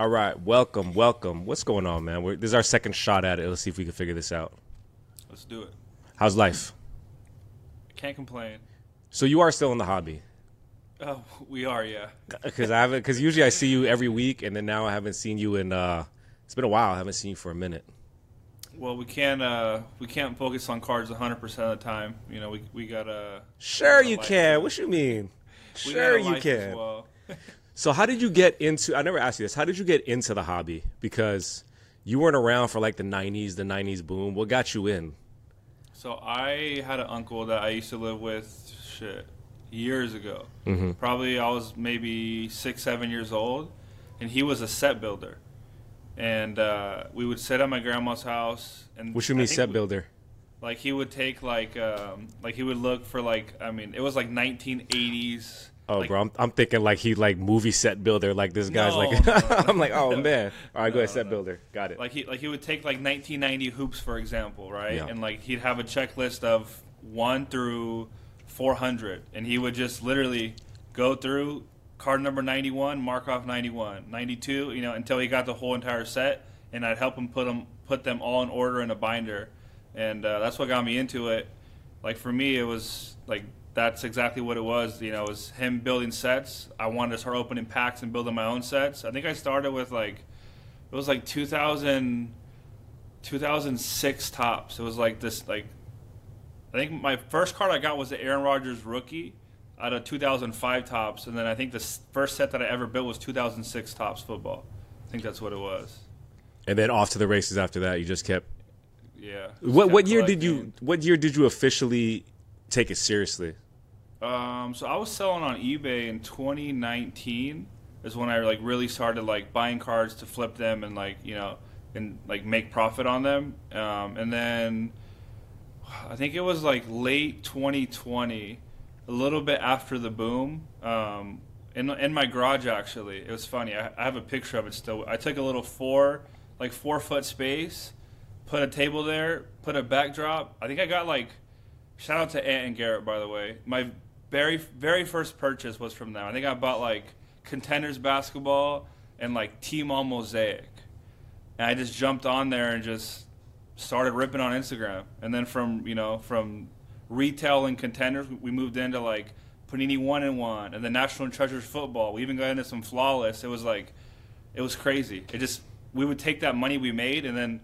All right, welcome, welcome. What's going on, man? We're, this is our second shot at it. Let's see if we can figure this out. Let's do it. How's life? Can't complain. So you are still in the hobby, Oh, we are, yeah. because I haven't. Because usually I see you every week, and then now I haven't seen you in. uh It's been a while. I haven't seen you for a minute. Well, we can't uh, we can't focus on cards 100 percent of the time. You know, we we gotta. Sure, you can. What you mean? We Sure, you can. So how did you get into? I never asked you this. How did you get into the hobby? Because you weren't around for like the '90s, the '90s boom. What got you in? So I had an uncle that I used to live with. Shit, years ago. Mm-hmm. Probably I was maybe six, seven years old, and he was a set builder. And uh, we would sit at my grandma's house. And What you mean set we- builder? Like he would take like um, like he would look for like I mean it was like 1980s. Oh, like, bro, I'm, I'm thinking like he like movie set builder. Like this guy's No, like, no, no, I'm like, oh man. All right, go ahead, set builder. Got it. Like he like he would take like 1990 hoops for example, right? Yeah. And like he'd have a checklist of one through 400, and he would just literally go through card number 91, mark off 91, 92, you know, until he got the whole entire set, and I'd help him put them put them all in order in a binder, and uh, that's what got me into it. Like for me, it was like that's exactly what it was. You know, it was him building sets. I wanted to start opening packs and building my own sets. I think I started with like it was like 2000 2006 Topps it was like this like i think my first card i got was the aaron rodgers rookie out of 2005 Topps and then i think the first set that i ever built was 2006 Topps football i think that's what it was and then off to the races after that. You just kept. yeah What Kept what year did you? What year did you officially take it seriously? Um, so I was selling on eBay in 2019 is when I like really started like buying cards to flip them and like you know and like make profit on them. Um, and then I think it was like late 2020, a little bit after the boom. Um, in in my garage actually, it was funny. I, I have a picture of it still. I took a little four like four foot space, put a table there, put a backdrop. I think I got like Shout out to Ant and Garrett, by the way. My very very first purchase was from them. I think I bought like Contenders basketball and like Team All Mosaic, and I just jumped on there and just started ripping on Instagram. And then from you know from retail and Contenders, we moved into like Panini One and One and the National Treasures football. We even got into some flawless. It was like it was crazy. It just we would take that money we made and then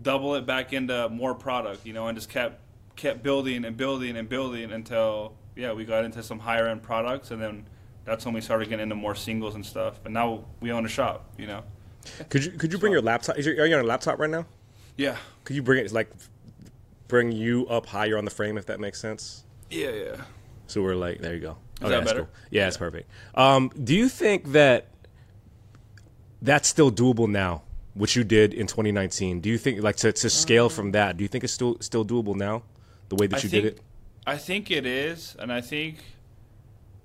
double it back into more product, you know, and just kept kept building and building and building until yeah, we got into some higher end products and then that's when we started getting into more singles and stuff. And now we own a shop, you know. Could you could you bring your laptop? Is your, are you on a laptop right now? Yeah. Could you bring it like bring you up higher on the frame if that makes sense? Yeah, yeah. So we're like, there you go. Is that that's better? cool. Yeah, it's perfect. Um, do you think that that's still doable now? What you did in 2019? Do you think like to, to scale from that? Do you think it's still still doable now? The way that I you think, did it. I think it is, and I think,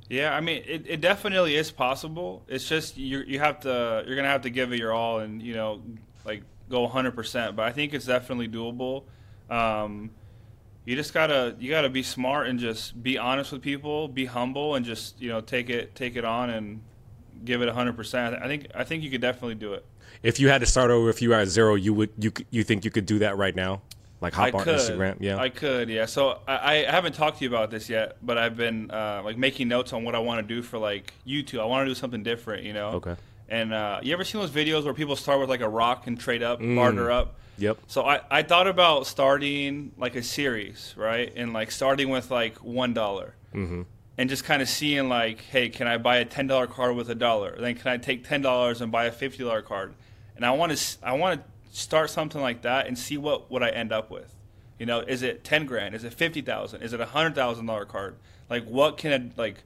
yeah, I mean, it, it definitely is possible. It's just you you have to you're gonna have to give it your all, and you know, like go 100. percent But I think it's definitely doable. Um, you just gotta you gotta be smart and just be honest with people, be humble, and just you know take it take it on and give it 100. percent I think I think you could definitely do it. If you had to start over, if you were at zero, you would you you think you could do that right now? Like hop I on could. Instagram, yeah. I could, yeah. So I, I haven't talked to you about this yet, but I've been uh, like making notes on what I want to do for like YouTube. I want to do something different, you know. Okay. And uh, you ever seen those videos where people start with like a rock and trade up, Mm. barter up? Yep. So I, I thought about starting like a series, right? And like starting with like one Mm-hmm. and just kind of seeing like, hey, can I buy a ten dollar card with a dollar? Then can I take ten dollars and buy a fifty dollar card? And I want to I want to start something like that and see what what I end up with. You know, is it ten grand? Is it fifty thousand? Is it a hundred thousand dollar card? Like, what can it, like,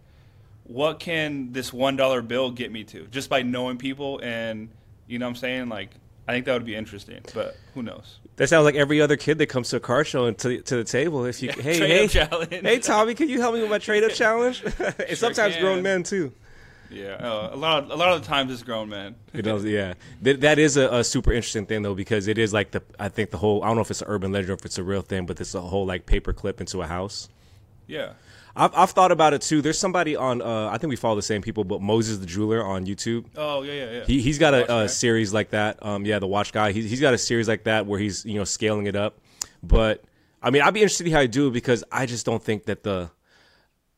what can this one dollar bill get me to just by knowing people and you know what I'm saying? Like, I think that would be interesting, but who knows? That sounds like every other kid that comes to a car show and to, to the table. If you, Yeah, hey, hey, challenge. hey, Tommy, can you help me with my trade up challenge? and sometimes can. grown men too. Yeah, uh, a lot of, a lot of the times it's grown men. It does, yeah. That, that is a, a super interesting thing though because it is like the I think the whole I don't know if it's an urban legend or if it's a real thing, but it's a whole like paper clip into a house. Yeah. I've, I've thought about it too. There's somebody on, uh, I think we follow the same people, but Moses the Jeweler on YouTube. Oh yeah, yeah, yeah. He he's got a, a series like that. Um, yeah, the Watch Guy. He's he's got a series like that where he's you know scaling it up. But I mean, I'd be interested to see how I do it because I just don't think that the.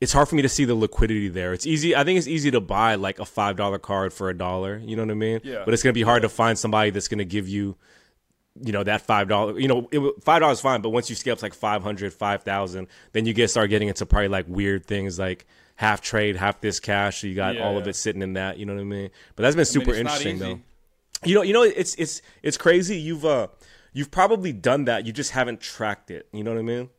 It's hard for me to see the liquidity there. It's easy. I think it's easy to buy like a five dollar card for a dollar. You know what I mean? Yeah. But it's gonna be hard to find somebody that's gonna give you, you know, that five dollar. You know, it, five dollars fine, but once you scale up to like 500, 5,000, then you get start getting into probably like weird things like half trade, half this cash. So you got Yeah, all of it sitting in that. You know what I mean? But that's been I mean, super it's interesting though. You know, you know, it's it's it's crazy. You've uh, you've probably done that. You just haven't tracked it. You know what I mean?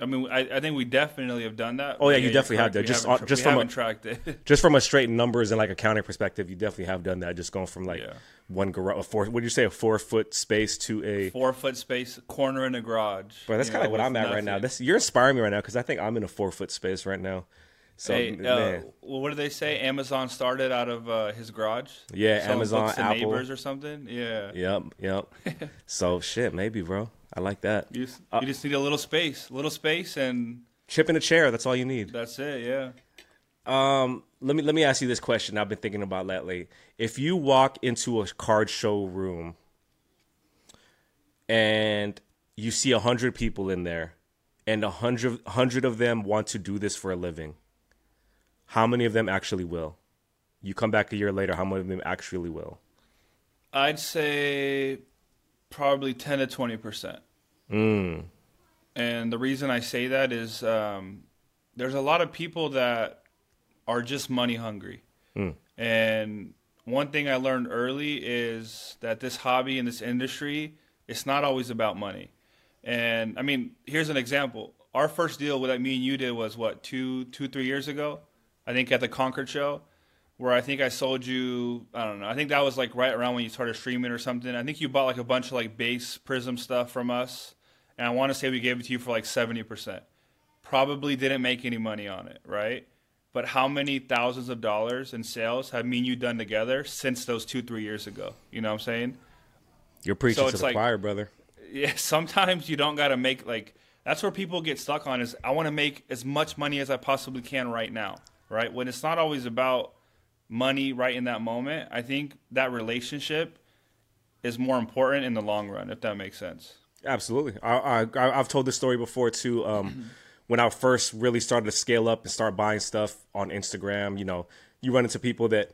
I mean, I, I think we definitely have done that. Oh, yeah, but you definitely have that. Just just from a- tracked it. Just from a straight numbers and like accounting perspective, you definitely have done that. Just going from like Yeah. one garage, a four. What did you say? A four foot space to a. Four foot space, corner in a garage. Bro, that's kind of what I'm at right now. nothing. This you're inspiring me right now because I think I'm in a four foot space right now. So Hey, uh, well, what did they say? Amazon started out of uh, his garage. Yeah, Selling Amazon, Apple. neighbors or something. Yeah. yep, yep. so shit, maybe, bro. I like that. You just, Uh, you just need a little space, little space, and Chip in a chair. That's all you need. that's it. Yeah. Um, let me let me ask you this question. I've been thinking about lately. If you walk into a card showroom and you see a hundred people in there, and a hundred hundred of them want to do this for a living, how many of them actually will? You come back a year later, how many of them actually will? I'd say probably 10 to 20 percent. Mm. And the reason I say that is um, there's a lot of people that are just money hungry. Mm. And one thing I learned early is that this hobby and this industry, it's not always about money. And I mean, here's an example. Our first deal that me and you did was what two, two, three years ago. I think at the Concord show, where I think I sold you. I don't know. I think that was like right around when you started streaming or something. I think you bought like a bunch of like base Prizm stuff from us, and I want to say we gave it to you for like seventy percent. Probably didn't make any money on it, right? But how many thousands of dollars in sales have me and you done together since those two, three years ago? You know what I'm saying? You're preaching So to the like- choir, brother. yeah, sometimes you don't got to make like that's where people get stuck on is I want to make as much money as I possibly can right now, right? When it's not always about money right in that moment. I think that relationship is more important in the long run, if that makes sense. Absolutely. I, I I've told this story before too. Um, when I first really started to scale up and start buying stuff on Instagram, you know, you run into people that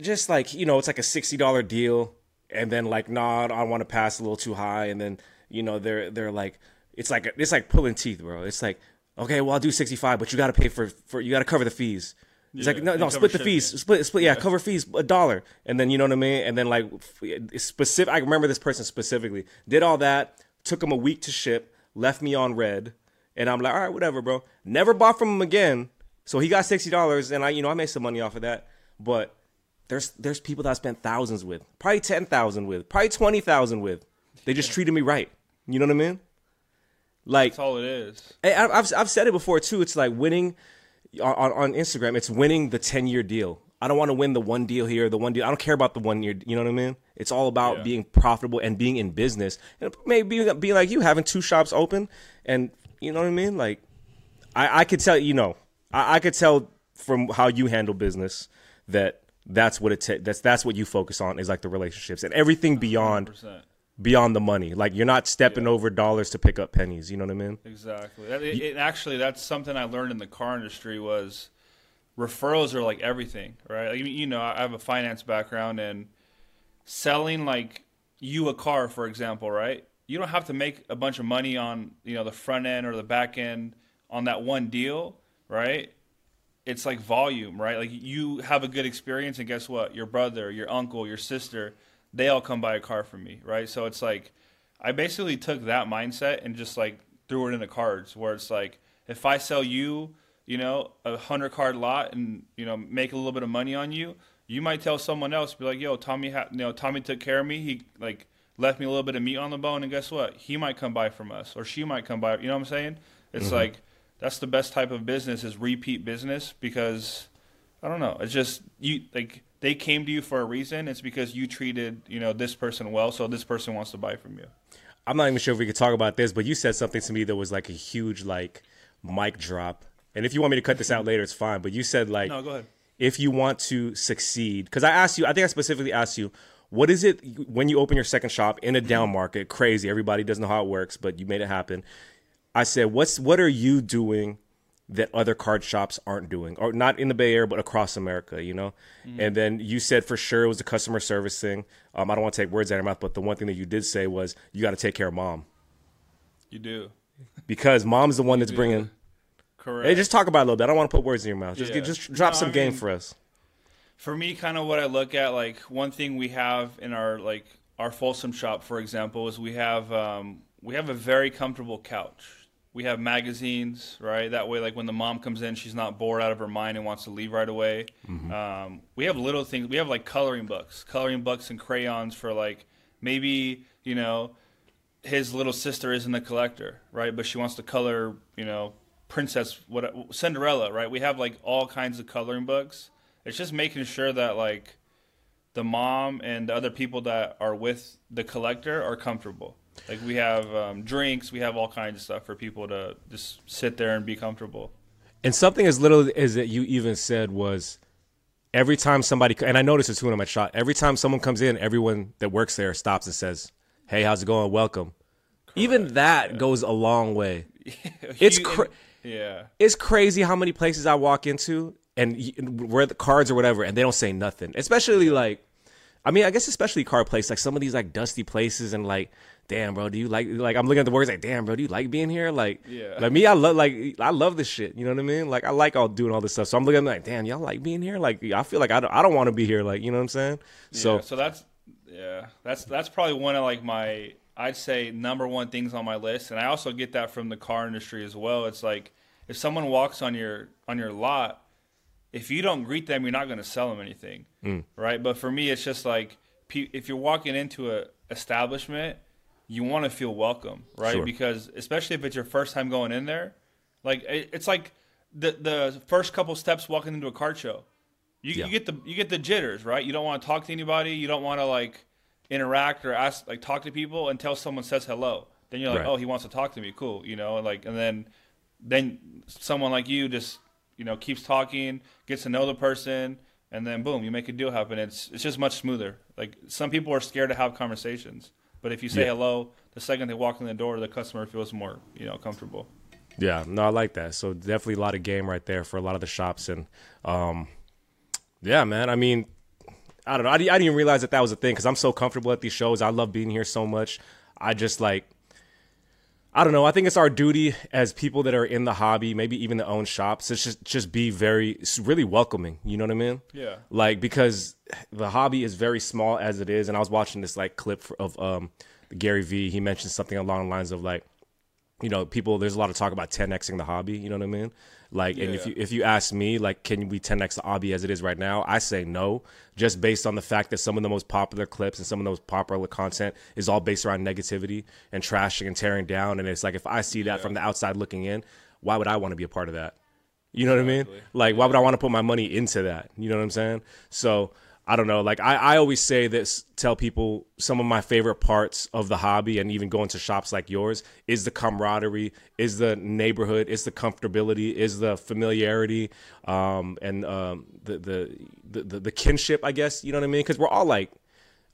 just like you know, it's like a sixty dollar deal, and then like, nah, I want to pass a little too high, and then you know, they're they're like, it's like it's like pulling teeth, bro. It's like, okay, well, I'll do sixty five, but you got to pay for for you got to cover the fees. It's Yeah, like no, no, split the shipping. fees, split, split, yeah, cover fees a dollar, and then you know what I mean, and then like specific. I remember this person specifically did all that, took him a week to ship, left me on red, and I'm like, all right, whatever, bro. Never bought from him again. So he got sixty dollars, and I, you know, I made some money off of that. But there's there's people that I spent thousands with, probably ten thousand with, probably twenty thousand with. They just treated me right. You know what I mean? Like That's all it is. I- I've I've said it before too. It's like winning on, on Instagram. It's winning the ten year deal. I don't want to win the one deal here, the one deal. I don't care about the one year. You know what I mean? It's all about Yeah. being profitable and being in business, and maybe being, like you, having two shops open, and you know what I mean. Like, I I could tell you know, I, I could tell from how you handle business that that's what it ta- that's that's what you focus on is like the relationships and everything beyond Percent. Beyond the money. Like you're not stepping over dollars to pick up pennies. You know what I mean? Exactly. That, it, it, actually, that's something I learned in the car industry was referrals are like everything, right? Like, you know, I have a finance background and selling like you a car, for example, right? You don't have to make a bunch of money on you know the front end or the back end on that one deal, right? It's like volume, right? Like you have a good experience, and guess what? Your brother, your uncle, your sister, they all come buy a car from me, right? So it's like I basically took that mindset and just like threw it into cards, where it's like if I sell you, you know, a hundred card lot and you know make a little bit of money on you, you might tell someone else, be like, "Yo, Tommy, ha- you know, Tommy took care of me. He like left me a little bit of meat on the bone, and guess what? He might come buy from us, or she might come buy. You know what I'm saying? It's mm-hmm. like that's the best type of business is repeat business because I don't know. It's just you like they came to you for a reason. It's because you treated you know this person well, so this person wants to buy from you. I'm not even sure if we could talk about this, but you said something to me that was like a huge like mic drop. And if you want me to cut this out later, it's fine. But you said like No, go ahead. if you want to succeed because i asked you i think i specifically asked you what is it when you open your second shop in a down market crazy everybody doesn't know how it works but you made it happen i said what's what are you doing that other card shops aren't doing or not in the bay area but across america you know? And then you said for sure it was the customer service thing um, i don't want to take words out of your mouth but the one thing that you did say was you got to take care of mom. You do. because mom's the one that's bringing Correct. hey just talk about it a little bit. I don't want to put words in your mouth. Just Yeah. just drop No, some I game for us. for me kind of what i look at like one thing we have in our like our folsom shop for example is we have um, we have a very comfortable couch we have magazines right that way like when the mom comes in she's not bored out of her mind and wants to leave right away um, we have little things we have like coloring books coloring books and crayons for like maybe you know his little sister isn't a collector, right? But she wants to color, you know, princess, what Cinderella, right? We have like all kinds of coloring books. It's just making sure that like the mom and the other people that are with the collector are comfortable. Like we have um, drinks, we have all kinds of stuff for people to just sit there and be comfortable. And something as little as that you even said was every time somebody, and I noticed this too when I'm at shop, every time someone comes in, everyone that works there stops and says, Hey, how's it going? Welcome. Even that goes a long way. It's cra- yeah. It's crazy how many places I walk into and where the cards or whatever, and they don't say nothing. Especially like, I mean, I guess especially card place, like some of these like dusty places, and like, damn, bro, do you like like I'm looking at the words like, damn, bro, do you like being here? Like, Yeah. like me, I love like I love this shit. You know what I mean? Like I like all doing all this stuff. So I'm looking at like, damn, y'all like being here? Like I feel like I don't, I don't want to be here. Like you know what I'm saying? So yeah, so that's yeah, that's that's probably one of like my I'd say number one things on my list, and I also get that from the car industry as well. It's like if someone walks on your on your lot, if you don't greet them, you're not going to sell them anything, mm. right? But for me, it's just like if you're walking into a establishment, you want to feel welcome, right? Sure. Because especially if it's your first time going in there, like it, it's like the the first couple steps walking into a card show. You, Yeah. you get the you get the jitters, right? You don't want to talk to anybody. You don't want to like interact or ask like talk to people until someone says hello. Then you're like, Right. oh, he wants to talk to me. Cool, you know, and like and then then someone like you just you know keeps talking, gets to know the person, and then boom, you make a deal happen. It's it's just much smoother. Like some people are scared to have conversations, but if you say Yeah. hello, the second they walk in the door, the customer feels more you know comfortable. Yeah, no, I like that. So definitely a lot of game right there for a lot of the shops, and um, yeah, man. I mean, I don't know. I, I didn't even realize that that was a thing because I'm so comfortable at these shows. I love being here so much. I just like, I don't know. I think it's our duty as people that are in the hobby, maybe even the own shops, to just just be very, really welcoming. You know what I mean? Yeah. Like because the hobby is very small as it is, and I was watching this like clip of um Gary Vee. He mentioned something along the lines of like you know, people there's a lot of talk about 10xing the hobby, you know what I mean? Like and if you if you ask me like can we 10x the hobby as it is right now? I say no, just based on the fact that some of the most popular clips and some of the most popular content is all based around negativity and trashing and tearing down and it's like if I see that from the outside looking in, why would I want to be a part of that? You know what I mean? Like, why would I want to put my money into that? You know what I'm saying? So I don't know. Like, I, I always say this, tell people some of my favorite parts of the hobby and even going to shops like yours is the camaraderie, is the neighborhood, is the comfortability, is the familiarity, um, and um, the, the, the, the, the kinship, I guess. You know what I mean? Because we're all like,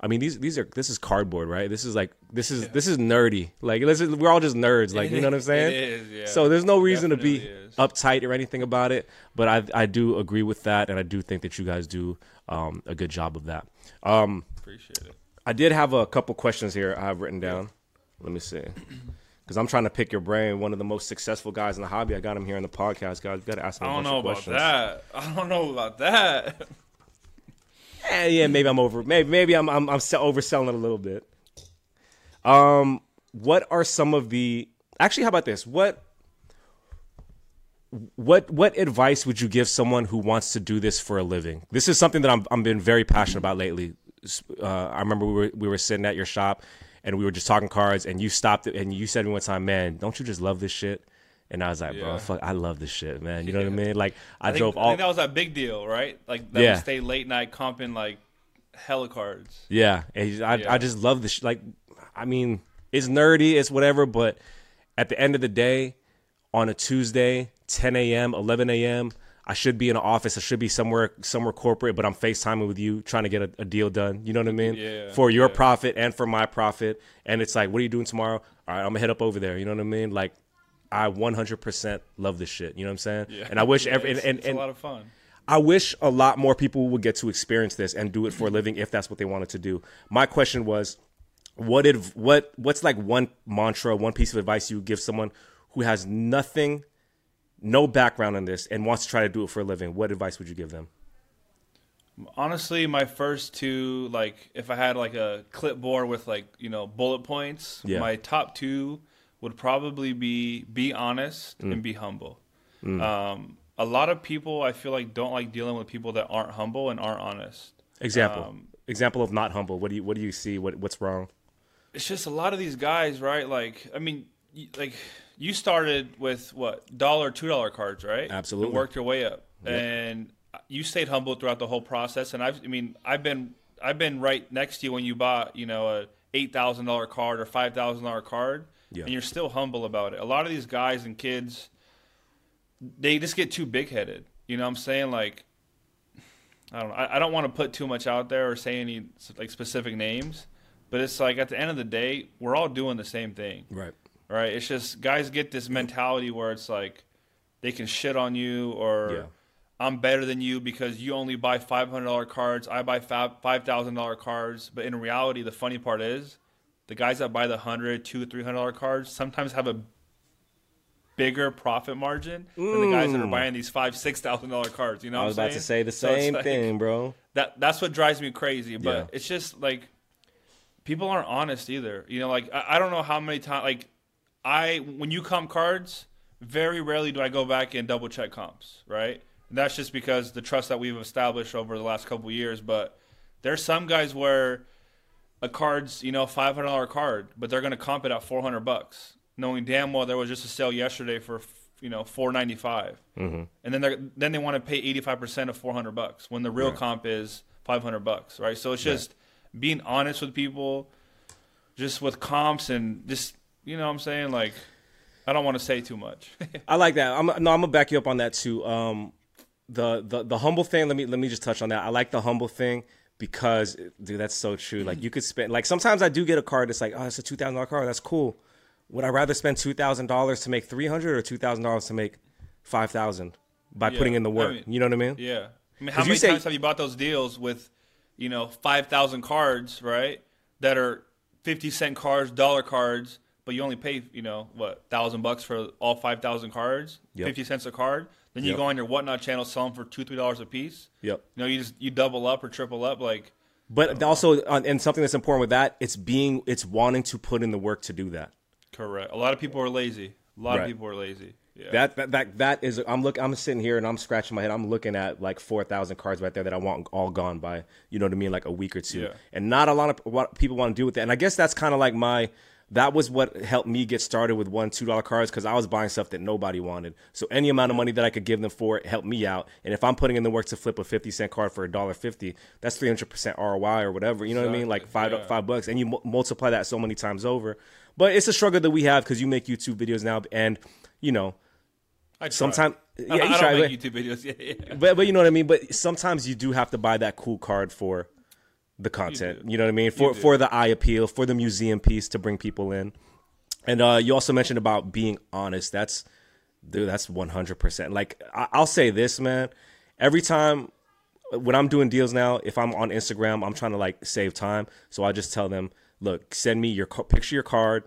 I mean, these these are this is cardboard, right? This is like this is this is nerdy. Like we're all just nerds. Like you know what I'm saying? It is, yeah. So there's no reason to be is. uptight or anything about it. But I I do agree with that, and I do think that you guys do um, a good job of that. Um, Appreciate it. I did have a couple questions here I have written down. Let me see. Because I'm trying to pick your brain. One of the most successful guys in the hobby. I got him here in the podcast, guys. Got to ask him a I don't know about questions. that. I don't know about that. Eh, yeah, maybe I'm over. Maybe maybe I'm I'm, I'm se- overselling it a little bit. Um, what are some of the? Actually, how about this? What what what advice would you give someone who wants to do this for a living? This is something that I'm I'm been very passionate about lately. Uh, I remember we were we were sitting at your shop and we were just talking cards, and you stopped it and you said to me one time, "Man, don't you just love this shit?" And I was like, "Bro, Yeah. fuck, I love this shit, man." You know what I mean? Like I, think, drove I all. think that was a big deal, right? Like that Yeah. we stayed late night comping like hella cards. Yeah, and he's- I Yeah. I just love this. Like, I mean, it's nerdy, it's whatever, but at the end of the day, on a Tuesday, 10 a.m., 11 a.m. I should be in an office. I should be somewhere somewhere corporate, but I'm FaceTiming with you, trying to get a, a deal done. You know what I mean? Yeah, For your yeah. profit and for my profit. And it's like, what are you doing tomorrow? All right, I'm gonna head up over there. You know what I mean? Like, I 100% love this shit. You know what I'm saying? Yeah. And I wish Yeah, every and, and, it's and a lot of fun. I wish a lot more people would get to experience this and do it for a living if that's what they wanted to do. My question was, what did what what's like one mantra, one piece of advice you would give someone who has nothing, no background in this and wants to try to do it for a living? What advice would you give them? Honestly, my first two, like, if I had like a clipboard with like you know bullet points, Yeah. my top two would probably be be honest Mm. and be humble. Um, a lot of people I feel like don't like dealing with people that aren't humble and aren't honest. Example. Um, Example of not humble. What do you what do you see? What what's wrong? it's just a lot of these guys, right? Like, I mean, like you started with what dollar, two dollar cards, right? Absolutely. And worked your way up, and you stayed humble throughout the whole process. And I've, I mean, I've been, I've been right next to you when you bought, you know, a eight thousand dollar card or five thousand dollar card, Yeah. and you're still humble about it. A lot of these guys and kids, they just get too big headed. You know what I'm saying? Like, I don't know. I, I don't want to put too much out there or say any like specific names, but it's like at the end of the day, we're all doing the same thing, Right. right? It's just guys get this mentality where it's like they can shit on you or Yeah. I'm better than you because you only buy five hundred dollar cards, I buy five thousand dollar cards. But in reality, the funny part is the guys that buy the hundred, two, three hundred dollar cards sometimes have a bigger profit margin than the guys that are buying these five, six thousand dollar cards. You know, Mm. I was about to say saying? the So same like- thing, bro. that that's what drives me crazy. But Yeah. it's just like people aren't honest either. You know, like I, I don't know how many times like I when you comp cards, very rarely do I go back and double check comps, right? And that's just because the trust that we've established over the last couple of years. But there's some guys where a card's you know five hundred dollar card, but they're gonna comp it at four hundred bucks, knowing damn well there was just a sale yesterday for you know four ninety five, mm-hmm. and then they then they want to pay eighty five percent of four hundred bucks when the real comp is five hundred bucks, right? So it's just being honest with people, just with comps and just you know what I'm saying like. I don't want to say too much. I like that. I'm no, I'm gonna back you up on that too. Um, the the the humble thing. Let me let me just touch on that. I like the humble thing because, dude, that's so true. Like mm. you could spend like sometimes I do get a card that's like, oh, it's a two thousand dollar card. That's cool. Would I rather spend two thousand dollars to make three hundred or two thousand dollars to make five thousand by Yeah, putting in the I work? mean- you know what I mean? Yeah. I mean, how many say- times have you bought those deals with, you know, 5,000 cards, right? That are 50 cent cards, dollar cards, but you only pay, you know, what, 1,000 bucks for all 5,000 cards? Yep. 50 cents a card? Then you Yep. go on your whatnot channel, sell them for two, three dollars a piece. Yep. You know, you just you double up or triple up, like But also, uh, and something that's important with that, it's being, it's wanting to put in the work to do that. correct. A lot of people are lazy. A lot Right. of people are lazy. Yeah. That, that that that is. I'm look. I'm sitting here and I'm scratching my head. I'm looking at like four thousand cards right there that I want all gone by. You know what I mean? Like a week or two. Yeah. And not a lot of what people want to do with that. And I guess that's kind of like my. That was what helped me get started with one two dollar cards because I was buying stuff that nobody wanted. So any amount of money that I could give them for it helped me out. And if I'm putting in the work to flip a fifty cent card for a dollar fifty, that's three hundred percent ROI or whatever. You know what I mean? Like five yeah. five bucks, and you mu- multiply that so many times over. But it's a struggle that we have because you make YouTube videos now, and you know I sometimes I, yeah, I you don't try, make but, YouTube videos. Yeah, yeah. but but you know what I mean. But sometimes you do have to buy that cool card for the content. You, do. know what I mean? For for the eye appeal, for the museum piece to bring people in. And uh, you also mentioned about being honest. That's dude. That's one hundred percent. Like I, I'll say this, man. Every time when I'm doing deals now, if I'm on Instagram, I'm trying to like save time. So I just tell them, look, send me your picture, your card,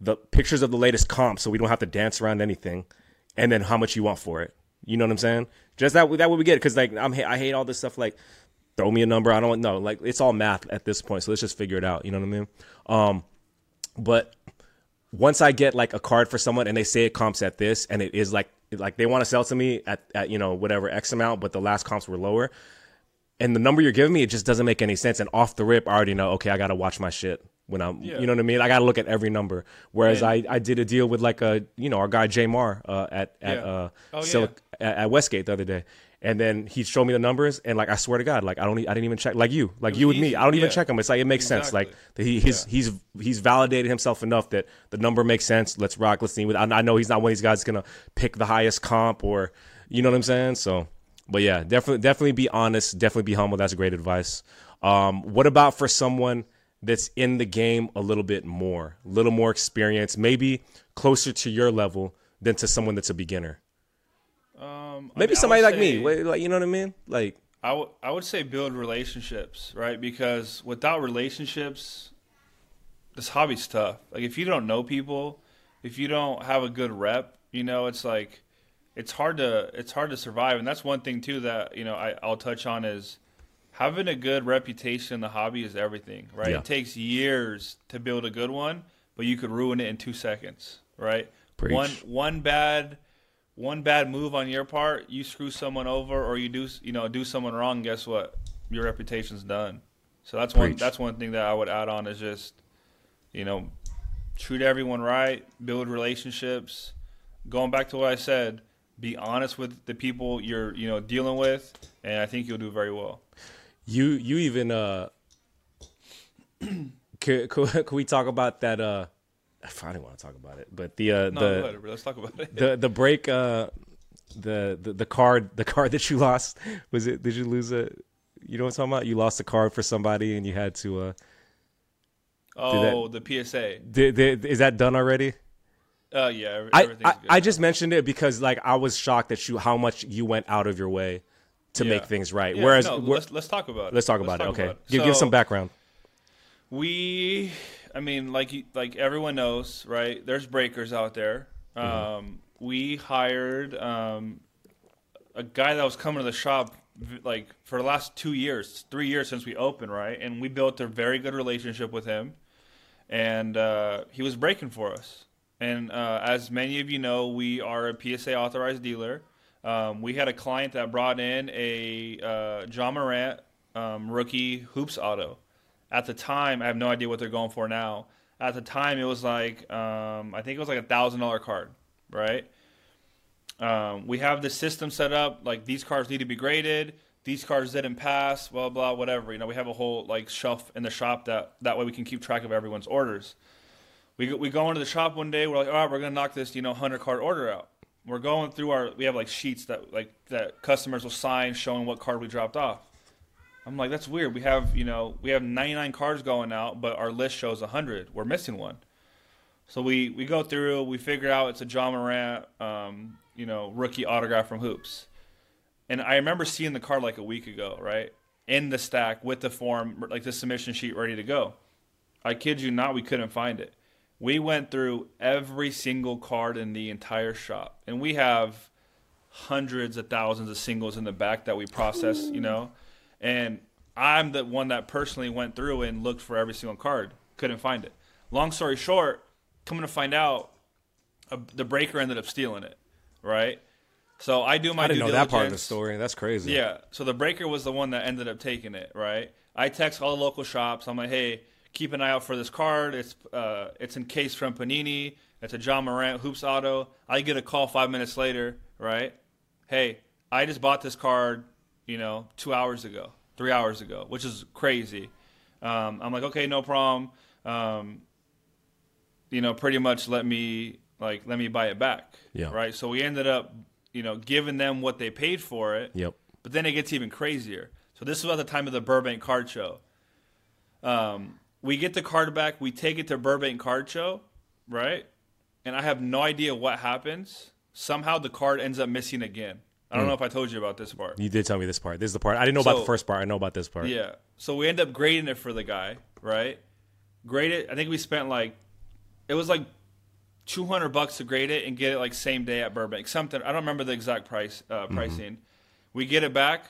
the pictures of the latest comp, so we don't have to dance around anything, and then how much you want for it. You know what I'm saying? Just that that what we get because like I'm I hate all this stuff like throw me a number. I don't know. Like it's all math at this point, so let's just figure it out. You know what I mean? Um, but once I get like a card for someone and they say it comps at this and it is like like they want to sell to me at, at you know whatever X amount, but the last comps were lower. And the number you're giving me, it just doesn't make any sense. And off the rip, I already know, okay, I gotta watch my shit when I'm Yeah. you know what I mean? I gotta look at every number. Whereas I, I did a deal with like a you know, our guy Jay Mar uh, at, at Yeah. uh Oh, Silic- at, at Westgate the other day. And then he showed me the numbers, and like I swear to God, like I don't, I didn't even check. Like you, like you and me, I don't even yeah. check them. It's like it makes sense. Like he, he's he's he's validated himself enough that the number makes sense. Let's rock. Let's see. I, I know he's not one of these guys that's gonna pick the highest comp or you know what I'm saying. So, but yeah, definitely definitely be honest. Definitely be humble. That's great advice. Um, what about for someone that's in the game a little bit more, a little more experience, maybe closer to your level than to someone that's a beginner? Um, I Maybe mean, somebody like me, say- Wait, like you know what I mean? Like I would I would say build relationships, right? Because without relationships, this hobby's tough. Like if you don't know people, if you don't have a good rep, you know, it's like it's hard to it's hard to survive. And that's one thing too that you know I, I'll touch on is having a good reputation in the hobby is everything, right? Yeah. It takes years to build a good one, but you could ruin it in two seconds, right? Preach. One one bad one bad move on your part, you screw someone over or you do you know do someone wrong. Guess what? Your reputation's done. So that's one that's one thing that I would add on is just you know treat everyone right, build relationships. Going back to what I said, be honest with the people you're you know dealing with, and I think you'll do very well. you, you even uh, could, could, could we talk about that? Uh, I don't want to talk about it, but the uh, No, the whatever. Let's talk about it. the the break uh the, the the card the card that you lost was it did you lose a you know what I'm talking about you lost a card for somebody and you had to uh oh, the PSA. did, did, is that done already Uh, yeah, I, everything's I good. I just mentioned it because like I was shocked that you how much you went out of your way to Yeah. make things right Yeah, whereas no, let's let's talk about it. let's talk about it okay give, give some background We, I mean, like like everyone knows, right? There's breakers out there. Mm-hmm. Um, we hired um, a guy that was coming to the shop like for the last two years, three years since we opened, right? And we built a very good relationship with him, and uh, he was breaking for us. And uh, as many of you know, we are a PSA authorized dealer. Um, we had a client that brought in a uh, Ja Morant um, rookie hoops auto. At the time, I have no idea what they're going for now. At the time, it was like um, I think it was like a thousand dollar card, right? Um, we have the system set up like these cards need to be graded. These cards didn't pass, blah blah whatever. You know, we have a whole like shelf in the shop that that way we can keep track of everyone's orders. We we go into the shop one day. We're like, all right, we're gonna knock this you know hundred card order out. We're going through our we have like sheets that like that customers will sign showing what card we dropped off. I'm like, that's weird. We have you know we have 99 cards going out, but our list shows 100. We're missing one. So we we go through. We figure out it's a Ja Morant, um, you know, rookie autograph from Hoops. And I remember seeing the card like a week ago, right, in the stack with the form, like the submission sheet, ready to go. I kid you not, we couldn't find it. We went through every single card in the entire shop, and we have hundreds of thousands of singles in the back that we process, you know. And I'm the one that personally went through and looked for every single card, couldn't find it. Long story short, coming to find out, uh, the breaker ended up stealing it, right? So I do my I didn't know due that part of the story that's crazy Yeah. So the breaker was the one that ended up taking it, right? I text all the local shops. I'm like, hey, keep an eye out for this card. It's uh, it's encased from Panini. It's a Ja Morant hoops auto. I get a call five minutes later, right? Hey, I just bought this card, you know, two hours ago, three hours ago, which is crazy. Um, I'm like, okay, no problem. Um, you know, pretty much let me like let me buy it back. Yeah. Right. So we ended up, you know, giving them what they paid for it. yep But then it gets even crazier. So this was at the time of the Burbank Card Show. Um, we get the card back. We take it to Burbank Card Show, right? And I have no idea what happens. Somehow the card ends up missing again. I don't know if I told you about this part. you did tell me this part this is the part I didn't know about the first part I know about this part Yeah. So we end up grading it for the guy, right? Grade it. I think we spent like, it was like 200 bucks to grade it and get it like same day at Burbank. Something I don't remember the exact price uh, pricing. We get it back.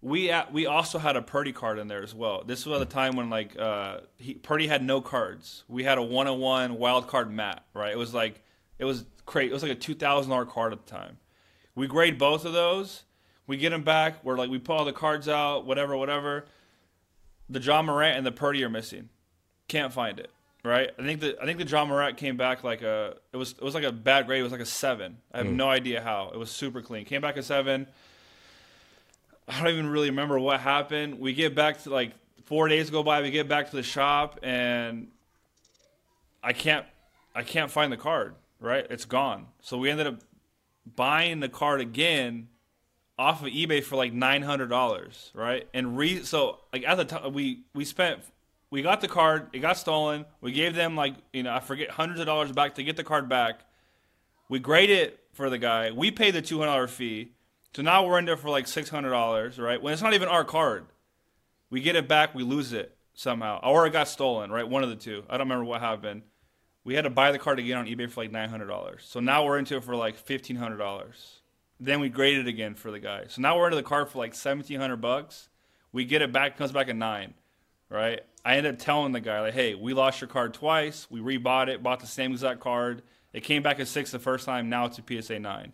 We at, we also had a Purdy card in there as well. This was at the time when like uh, he, Purdy had no cards. We had a 101 wild card mat, right? It was like it was crazy. It was like a two thousand dollar card at the time. We grade both of those. We get them back. We're like we pull all the cards out, whatever, whatever. The Ja Morant and the Purdy are missing. Can't find it. Right? I think the I think the Ja Morant came back like a it was it was like a bad grade. It was like a seven. I have hmm. no idea how. It was super clean. Came back a seven. I don't even really remember what happened. We get back to like four days go by. We get back to the shop and I can't I can't find the card. Right, it's gone. So we ended up buying the card again off of eBay for like nine hundred dollars. Right, and re so like at the time we we spent we got the card. It got stolen. We gave them like you know I forget hundreds of dollars back to get the card back. We graded it for the guy. We paid the two hundred dollar fee. So now we're in there for like six hundred dollars, right? When it's not even our card. We get it back, we lose it somehow, or it got stolen, right? One of the two. I don't remember what happened. We had to buy the card again on eBay for like nine hundred dollars. So now we're into it for like fifteen hundred dollars. Then we graded it again for the guy. So now we're into the card for like seventeen hundred bucks. We get it back, comes back at nine, right? I end up telling the guy like, "Hey, we lost your card twice. We rebought it, bought the same exact card. It came back at six the first time. Now it's a PSA nine.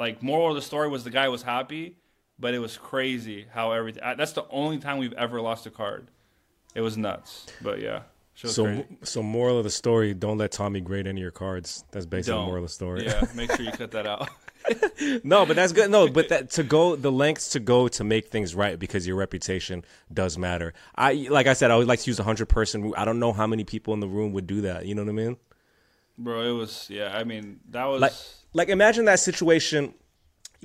Like moral of the story was the guy was happy, but it was crazy how everything. That's the only time we've ever lost a card. It was nuts, but yeah. So, crazy. so moral of the story: Don't let Tommy grade any of your cards. That's basically moral of the story. Yeah, make sure you cut that out. no, but that's good. No, but that to go the lengths to go to make things right because your reputation does matter. I like I said, I would like to use a hundred person. I don't know how many people in the room would do that. You know what I mean? Bro, it was yeah. I mean, that was like like imagine that situation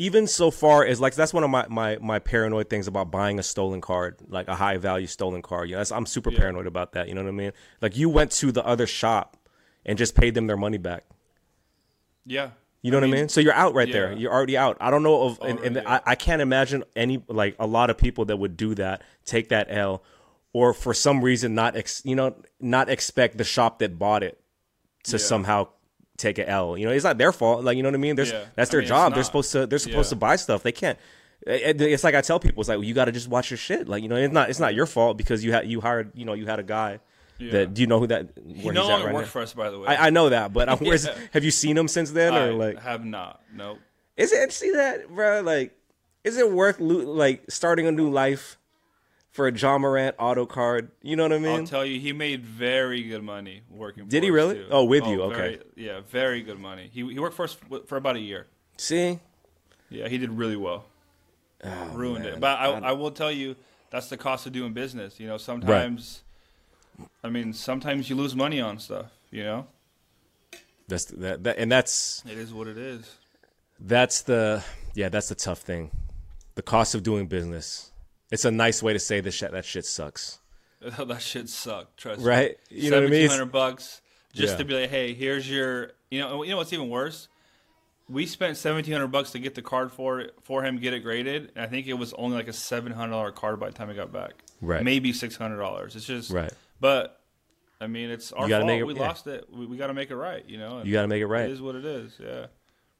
even so far as like that's one of my, my my paranoid things about buying a stolen card like a high value stolen card you know i'm super yeah. paranoid about that you know what i mean like you went to the other shop and just paid them their money back yeah you know I what mean, I mean? So you're out right yeah. there. You're already out. I don't know of, and, and I, I can't imagine any like a lot of people that would do that, take that L, or for some reason not ex, you know not expect the shop that bought it to yeah. somehow take an L. You know, it's not their fault. Like you know what I mean? There's yeah. that's their I mean, job. They're supposed to they're supposed yeah. to buy stuff. They can't. It's like I tell people, it's like well, you got to just watch your shit. Like you know, it's not it's not your fault because you had you hired you know you had a guy. Yeah. That do you know who that? He no longer right works now? for us, by the way. I, I know that, but where's have you seen him since then, or I like have not? Nope. Is it see that, bro? Like, is it worth like starting a new life for a Ja Morant auto card. You know what I mean? I'll tell you, he made very good money working. Did he really? Too. Oh, with oh, you? Okay. Very, yeah, very good money. He he worked for us for about a year. See? Yeah, he did really well. Oh, Ruined man. it. But I, I will tell you, that's the cost of doing business. You know, sometimes, right. I mean, sometimes you lose money on stuff. You know. That's that, that, and that's. It is what it is. That's the yeah. That's the tough thing. The cost of doing business it's a nice way to say that shit. That shit sucks. that shit sucked. Trust right? me. Right? You know what I mean? Hundred bucks just yeah. to be like, hey, here's your. You know, you know what's even worse? We spent seventeen hundred bucks to get the card for for him, get it graded. And I think it was only like a seven hundred dollar card by the time it got back. Right. Maybe six hundred dollars. It's just right. But I mean, it's our fault. It, we yeah. lost it. We, we got to make it right. You know. you got to make it right. It is what it is. Yeah.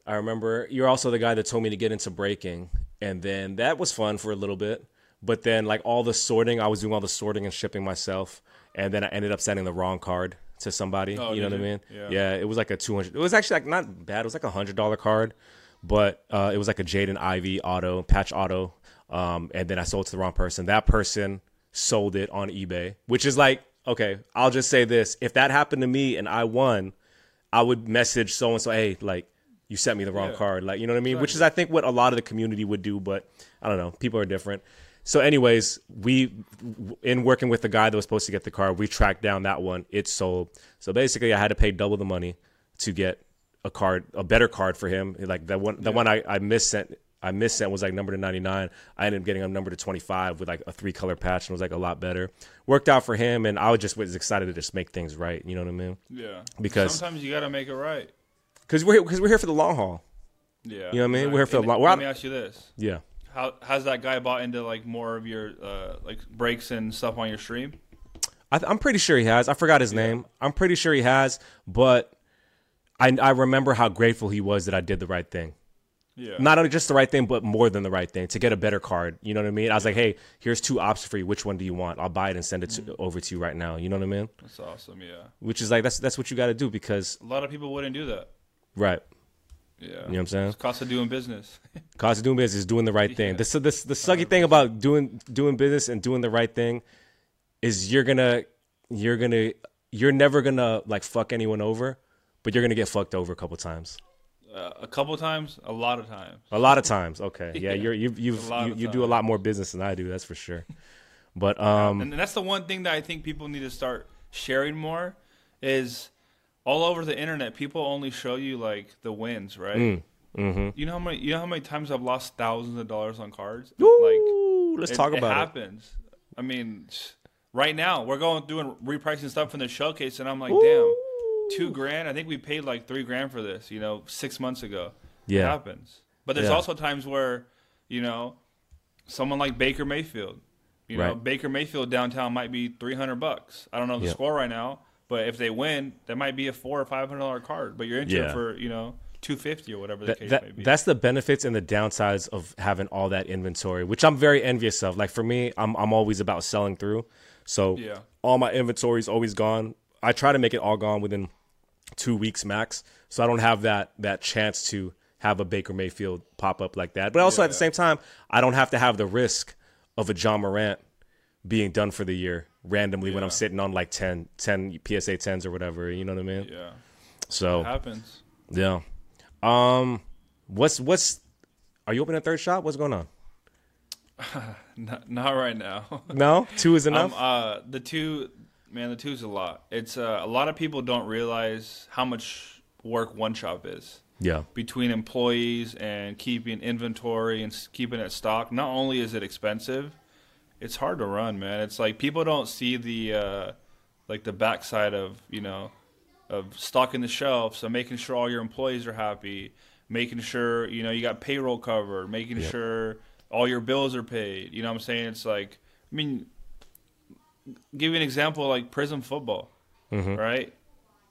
I remember you're also the guy that told me to get into breaking, and then that was fun for a little bit. But then like all the sorting, I was doing all the sorting and shipping myself, and then I ended up sending the wrong card to somebody. Oh, you know what you? I mean? Yeah. yeah. It was like a two hundred. It was actually like not bad. It was like a hundred dollar card, but uh, it was like a Jaden Ivey auto patch auto. Um, and then I sold it to the wrong person. That person sold it on eBay, which is like okay. I'll just say this: if that happened to me and I won, I would message so and so, hey, like you sent me the wrong Yeah. card, like you know what I mean? Exactly. Which is I think what a lot of the community would do, but I don't know. People are different. So, anyways, we in working with the guy that was supposed to get the card, we tracked down that one. It sold. So basically, I had to pay double the money to get a card, a better card for him. Like that one, the one I I missent, I missent was like number to ninety nine. I ended up getting a number to twenty five with like a three color patch, and it was like a lot better. Worked out for him, and I was just was excited to just make things right. You know what I mean? Yeah. Because- sometimes you got to make it right. Because we're because we're here for the long haul. Yeah. You know what I mean? We're here for the long- Let me ask you this: Yeah. How has that guy bought into like more of your uh, like breaks and stuff on your stream? I th- I'm pretty sure he has. I forgot his name. I'm pretty sure he has, but I I remember how grateful he was that I did the right thing. Yeah. Not only just the right thing, but more than the right thing to get a better card. You know what I mean? I was like, hey, here's two options for you. Which one do you want? I'll buy it and send it to, Mm. over to you right now. You know what I mean? That's awesome. Yeah. Which is like that's that's what you got to do because A lot of people wouldn't do that. right. Yeah. You know what I'm saying? It's cost of doing business. Cost of doing business is doing the right thing. Yeah. This this the sucky thing about doing doing business and doing the right thing is you're gonna you're gonna you're never gonna like fuck anyone over, but you're gonna get fucked over a couple times. Uh, a couple times, a lot of times. A lot of times. Okay. Yeah, Yeah. you're you've you've you, you do a lot more business than I do. That's for sure. But um, and that's the one thing that I think people need to start sharing more is all over the internet. People only show you like the wins, right? Mm, mm-hmm. You know how many you know how many times I've lost thousands of dollars on cards? Ooh, let's it, talk about it it. happens. I mean, right now we're going doing repricing stuff from the showcase, and I'm like, Ooh. damn, two grand. I think we paid like three grand for this. You know, six months ago. It Yeah. happens. But there's Yeah. also times where, you know, someone like Baker Mayfield, you know, Baker Mayfield downtown might be 300 bucks. I don't know the Yeah. score right now, but if they win, that might be a four or five hundred dollar card. But you're into Yeah. it for you know 250 or whatever the That, case that- may be. that's the benefits and the downsides of having all that inventory, which I'm very envious of. Like for me, I'm I'm always about selling through. So Yeah. all my inventory is always gone. I try to make it all gone within two weeks max, so I don't have that that chance to have a Baker Mayfield pop up like that. But also at the Yeah. same time, I don't have to have the risk of a Ja Morant being done for the year randomly when I'm sitting on like 10, 10 PSA 10s or whatever. You know what I mean? yeah, it So happens. yeah. Um, what's what's? Are you opening a third shop? What's going on? Not, not right now. No, two is enough. Um, uh, the two, man, the two's a lot. It's uh, a lot of people don't realize how much work one shop is yeah, between employees and keeping inventory and keeping it stocked. Not only is it expensive, it's hard to run, man. It's like people don't see the uh, like the backside of you know of stocking the shelves, so making sure all your employees are happy, making sure you know you got payroll covered, making Yep. sure all your bills are paid. You know what I'm saying? It's like, I mean, give you an example like Prizm football, Mhm. right?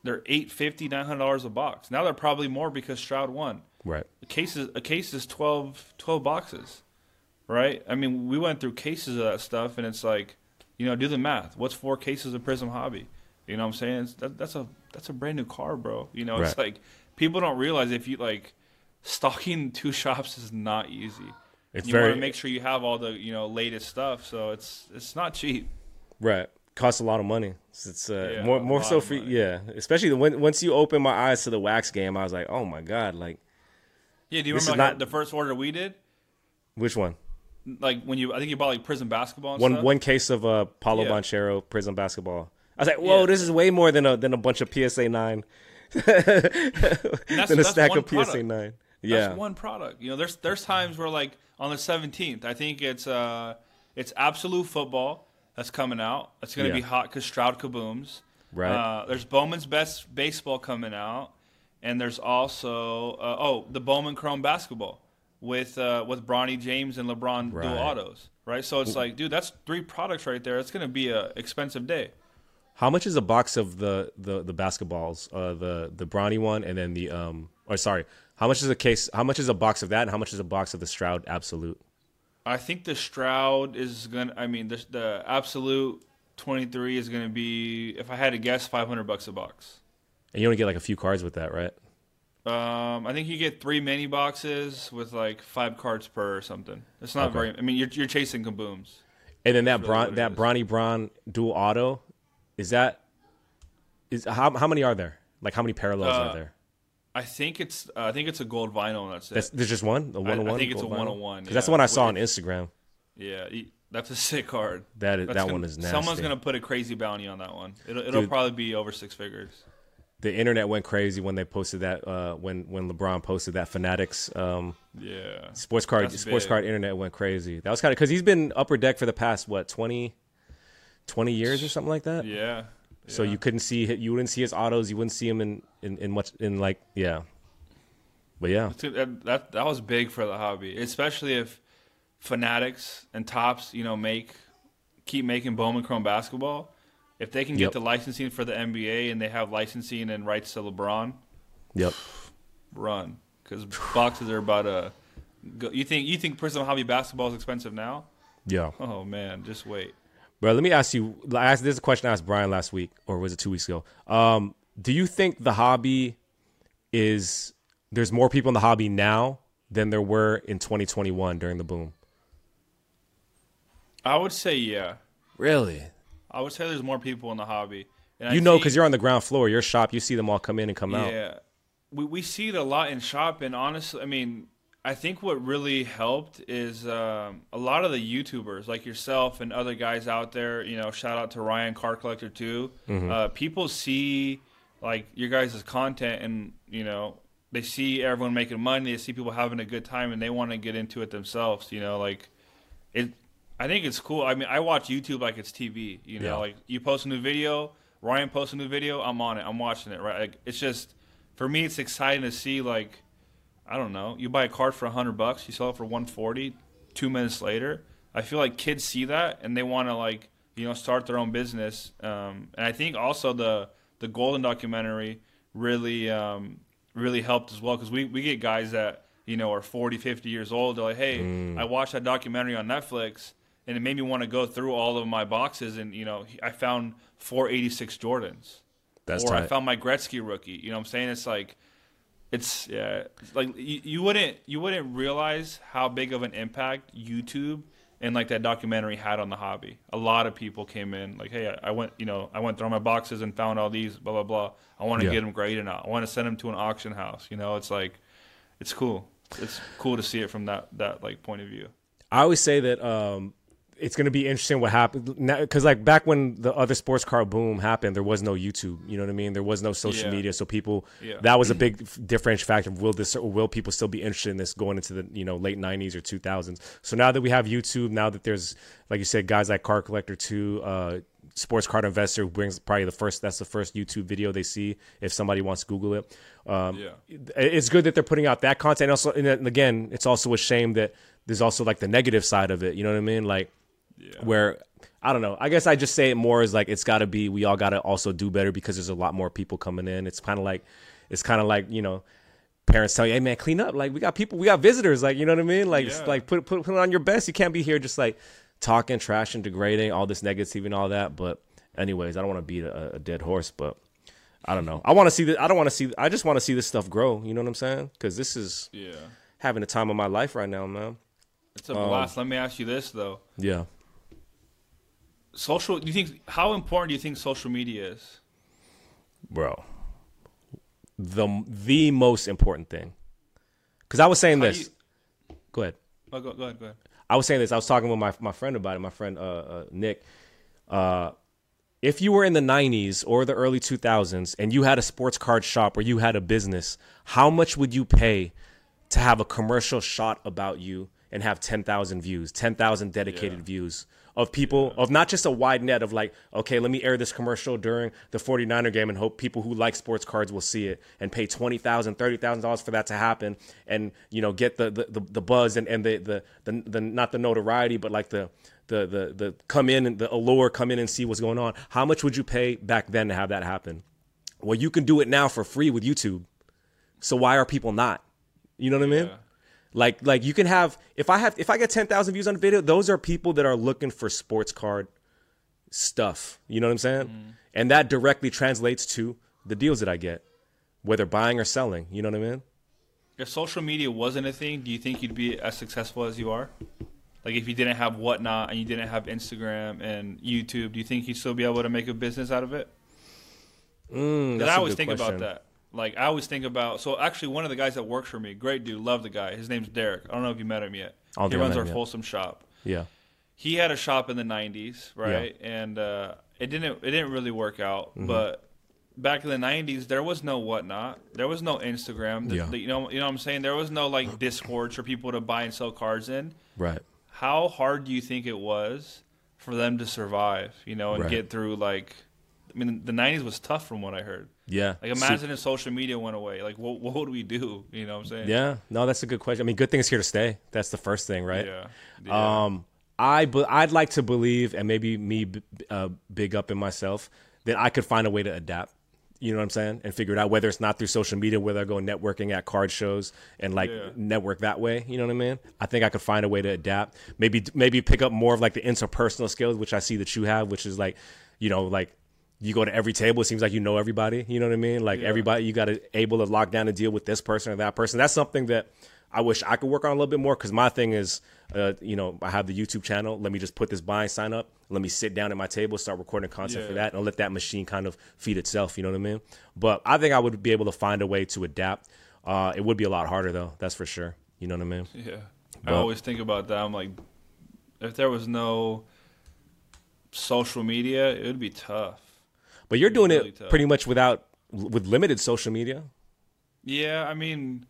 They're eight fifty, nine hundred dollars a box. Now they're probably more because Stroud won. right. A case is a case is 12, 12 boxes, right? I mean, we went through cases of that stuff, and it's like, you know, do the math. What's four cases of Prizm Hobby? You know what I'm saying? It's, that, that's a that's a brand new car, bro. You know, it's like people don't realize if you like stocking two shops is not easy. It's you very want to make sure you have all the you know latest stuff, so it's it's not cheap. right. Costs a lot of money. It's, it's, uh, Yeah, more more so for yeah. Especially when once you open my eyes to the wax game, I was like, oh my god, like Yeah, do you remember like, not- the first order we did? which one? Like when you, I think you bought like Prizm basketball. And One stuff? one case of uh, Paolo Yeah. Banchero Prizm basketball. I was like, whoa, Yeah. this is way more than a than a bunch of PSA nine than a that's stack of PSA product. nine. That's Yeah, one product. You know, there's there's times where like on the 17th, I think it's uh it's absolute football that's coming out. It's gonna Yeah. be hot because Stroud kabooms. Right. Uh, there's Bowman's best baseball coming out, and there's also uh, oh the Bowman Chrome basketball with uh, with Bronny James and LeBron Right. dual autos. Right. So it's like, dude, that's three products right there. It's gonna be a expensive day. How much is a box of the the the basketballs? Uh, the the Bronny one, and then the um. Or sorry, how much is a case? How much is a box of that, and how much is a box of the Stroud Absolute? I think the Stroud is gonna. I mean, the the absolute twenty three is gonna be, if I had to guess, five hundred bucks a box. And you only get like a few cards with that, right? Um, I think you get three mini boxes with like five cards per or something. It's not Okay. very. I mean, you're you're chasing kabooms. And then that Bron what it. Bronny Braun dual auto, is that is how how many are there? Like how many parallels Uh, are there? I think it's. Uh, I think it's a gold vinyl. And that's it. That's, there's just one, the one on one. think it's a vinyl? one-on-one, 'Cause that's the one I saw on Instagram. yeah, that's a sick card. That is, That's that gonna- one is nasty. Someone's gonna put a crazy bounty on that one. It'll, it'll Dude. probably be over six figures. The internet went crazy when they posted that. Uh, when when LeBron posted that Fanatics um, Yeah. sports card That's sports big. card internet went crazy. That was kind of because he's been upper deck for the past what 20, 20 years or something like that. Yeah. So yeah. you couldn't see you wouldn't see his autos. You wouldn't see him in in, in much in like yeah. But yeah, That, that that was big for the hobby, especially if Fanatics and Topps, you know, make keep making Bowman Chrome basketball. If they can get Yep. the licensing for the NBA and they have licensing and rights to LeBron, yep. run because boxes are about to. Go. You think you think Prizm Hobby basketball is expensive now? Yeah. Oh man, just wait. Bro, let me ask you. I asked, this is a question I asked Brian last week, or was it two weeks ago? Um, do you think the hobby is there's more people in the hobby now than there were in 2021 during the boom? I would say yeah. Really? I would say there's more people in the hobby. And I You know, because you're on the ground floor, your shop, you see them all come in and come out. Yeah. we we see it a lot in shop, and honestly, I mean, I think what really helped is um, a lot of the YouTubers like yourself and other guys out there. You know, shout out to Ryan Card Collector too. Uh, people see like your guys' content, and you know they see everyone making money. They see people having a good time, and they want to get into it themselves. You know, like it. I think it's cool. I mean, I watch YouTube like it's TV. You know, Yeah. like you post a new video, Ryan posts a new video, I'm on it. I'm watching it. Right? Like it's just for me, it's exciting to see like I don't know. You buy a card for hundred bucks, you sell it for one forty. Two minutes later, I feel like kids see that and they want to like you know start their own business. Um, and I think also the the Goldin documentary really um, really helped as well because we we get guys that you know are 40, 50 years old. They're like, hey, I watched that documentary on Netflix. And it made me want to go through all of my boxes, and you know, I found 486 Jordans That's or I found my Gretzky rookie. You know what I'm saying? It's like it's yeah, it's like you, you wouldn't you wouldn't realize how big of an impact YouTube and like that documentary had on the hobby. A lot of people came in like, hey, I, I went you know I went through my boxes and found all these blah blah blah. I want to Yeah. get them graded out. I want to send them to an auction house. You know, it's like it's cool. It's cool to see it from that that like point of view. I always say that um, it's going to be interesting what happened because, like, back when the other sports car boom happened, there was no YouTube. You know what I mean? There was no social Yeah. media, so people Yeah. that was a big differential factor. Will this will people still be interested in this going into the you know late '90s or 2000s? So now that we have YouTube, now that there's like you said, guys like Card Collector Two. Uh, Sports Card Investor brings probably the first. That's the first YouTube video they see if somebody wants to Google it. Um, Yeah. it's good that they're putting out that content. Also, and again, it's also a shame that there's also like the negative side of it. You know what I mean? Like where I don't know. I guess I just say it more as like it's got to be. We all got to also do better because there's a lot more people coming in. It's kind of like it's kind of like you know. Parents tell you, "Hey man, clean up! Like we got people, we got visitors. Like you know what I mean? Like Yeah. like put put put on your best. You can't be here just like talking trash and degrading all this negativity and all that. But anyways, I don't want to beat a, a dead horse, but I don't know. I want to see that. I don't want to see. I just want to see this stuff grow. You know what I'm saying? Because this is Yeah, having the time of my life right now, man. it's a um, blast. Let me ask you this though: Yeah. Social. Do you think how important do you think social media is? bro the the most important thing because i was saying How this go ahead Oh, go, go ahead, go ahead. i was saying this i was talking with my, my friend about it my friend uh, uh, nick uh, if you were in the 90s or the early 2000s and you had a sports card shop or you had a business how much would you pay to have a commercial shot about you and have 10,000 views 10,000 dedicated Yeah. views of people of not just a wide net of like okay let me air this commercial during the 49er game and hope people who like sports cards will see it and pay $20,000 $30,000 for that to happen and you know get the the, the, the buzz and, and the, the the the not the notoriety but like the the the the come in and the allure come in and see what's going on. How much would you pay back then to have that happen? Well you can do it now for free with YouTube. So why are people not? You know what I mean? Yeah. Like like you can have if I have if I get ten thousand views on a video, those are people that are looking for sports card stuff. You know what I'm saying? Mm-hmm. And that directly translates to the deals that I get, whether buying or selling. You know what I mean? If social media wasn't a thing, do you think you'd be as successful as you are? Like if you didn't have whatnot and you didn't have Instagram and YouTube, do you think you'd still be able to make a business out of it? Mm, I always think question. about that. Like I always think about. So actually, one of the guys that works for me, great dude, love the guy. His name's Derek. I don't know if you met him yet. I don't he runs our yet. Folsom shop. Yeah, He had a shop in the '90s, right? Yeah. And uh, it didn't. It didn't really work out. Mm-hmm. But back in the '90s, there was no whatnot. There was no Instagram. The- Yeah. the- you know. You know what I'm saying? There was no like Discord for people to buy and sell cards in. right. How hard do you think it was for them to survive? You know, and Right. get through like. I mean, the '90s was tough from what I heard. Yeah. Like imagine if social media went away. Like what what would we do? You know what I'm saying? yeah. No, that's a good question. I mean, good thing is here to stay. That's the first thing, right? Yeah. Yeah. Um, I but I'd like to believe, and maybe me uh, big up in myself, that I could find a way to adapt. You know what I'm saying, and figure it out. Whether it's not through social media, whether I go networking at card shows and like Yeah. network that way. You know what I mean? I think I could find a way to adapt. Maybe maybe pick up more of like the interpersonal skills, which I see that you have, which is like, you know, like you go to every table, it seems like you know everybody. You know what I mean? Like Yeah. everybody, you got to able to lock down and deal with this person or that person. That's something that I wish I could work on a little bit more because my thing is uh, you know, I have the YouTube channel. Let me just put this buying sign up. Let me sit down at my table, start recording content for that, and let that machine kind of feed itself. You know what I mean? But I think I would be able to find a way to adapt. Uh, it would be a lot harder though. That's for sure. You know what I mean? Yeah. But- I always think about that. I'm like, if there was no social media, it would be tough. But you're doing Really it tough. pretty much without with limited social media. Yeah, I mean,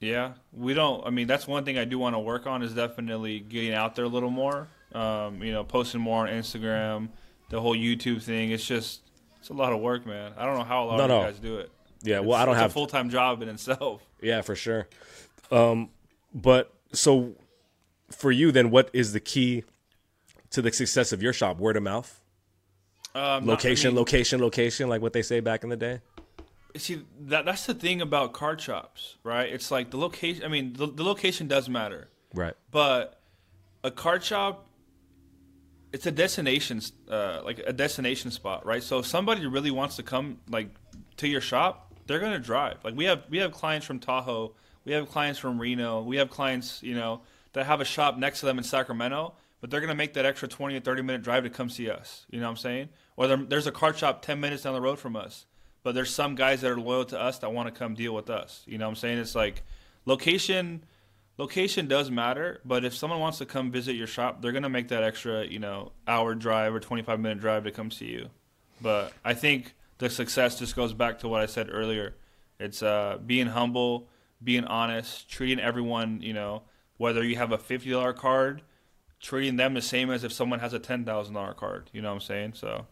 yeah, we don't. I mean, that's one thing I do want to work on is definitely getting out there a little more. Um, you know, posting more on Instagram, the whole YouTube thing. It's just it's a lot of work, man. I don't know how a lot No, of no. you guys do it. Yeah, It's, well, I don't it's have a full time job in itself. Yeah, for sure. Um, but so for you, then, what is the key to the success of your shop? Word of mouth, Um, not- I location, mean, location, location, like what they say back in the day. see that that's the thing about card shops, right? It's like the location. I mean, the, the location does matter. Right. but a card shop it's a destination uh, like a destination spot right so if somebody really wants to come like to your shop they're going to drive like we have we have clients from tahoe we have clients from reno we have clients you know that have a shop next to them in sacramento but they're going to make that extra 20 or 30 minute drive to come see us you know what i'm saying or there- there's a card shop 10 minutes down the road from us but there's some guys that are loyal to us that want to come deal with us you know what i'm saying it's like location location does matter, but if someone wants to come visit your shop, they're gonna make that extra, you know, hour drive or twenty five minute drive to come see you. But I think the success just goes back to what I said earlier. It's uh, being humble, being honest, treating everyone, you know, whether you have a fifty dollar card, treating them the same as if someone has a ten thousand dollar card. You know what I'm saying? So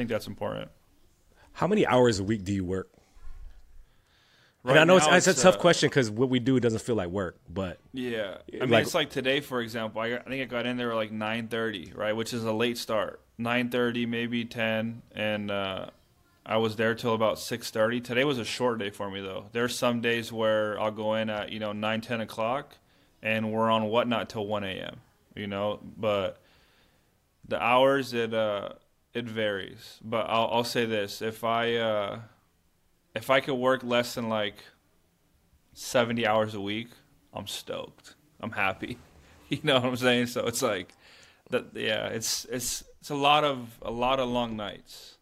think that's important. How many hours a week do you work? Right and I know it's, now it's a tough uh, question because what we do doesn't feel like work, but Yeah, I mean Like- it's like today, for example. I, I think I got in there at like nine thirty, right, which is a late start. Nine thirty, maybe ten, and uh, I was there till about six thirty. Today was a short day for me though. There's some days where I'll go in at you know nine ten o'clock, and we're on whatnot till one a.m. You know, but the hours that uh it varies. But I'll I'll say this: if I uh, if I could work less than like 70 hours a week, I'm stoked. I'm happy. You know what I'm saying? So it's like that yeah, it's it's it's a lot of a lot of long nights.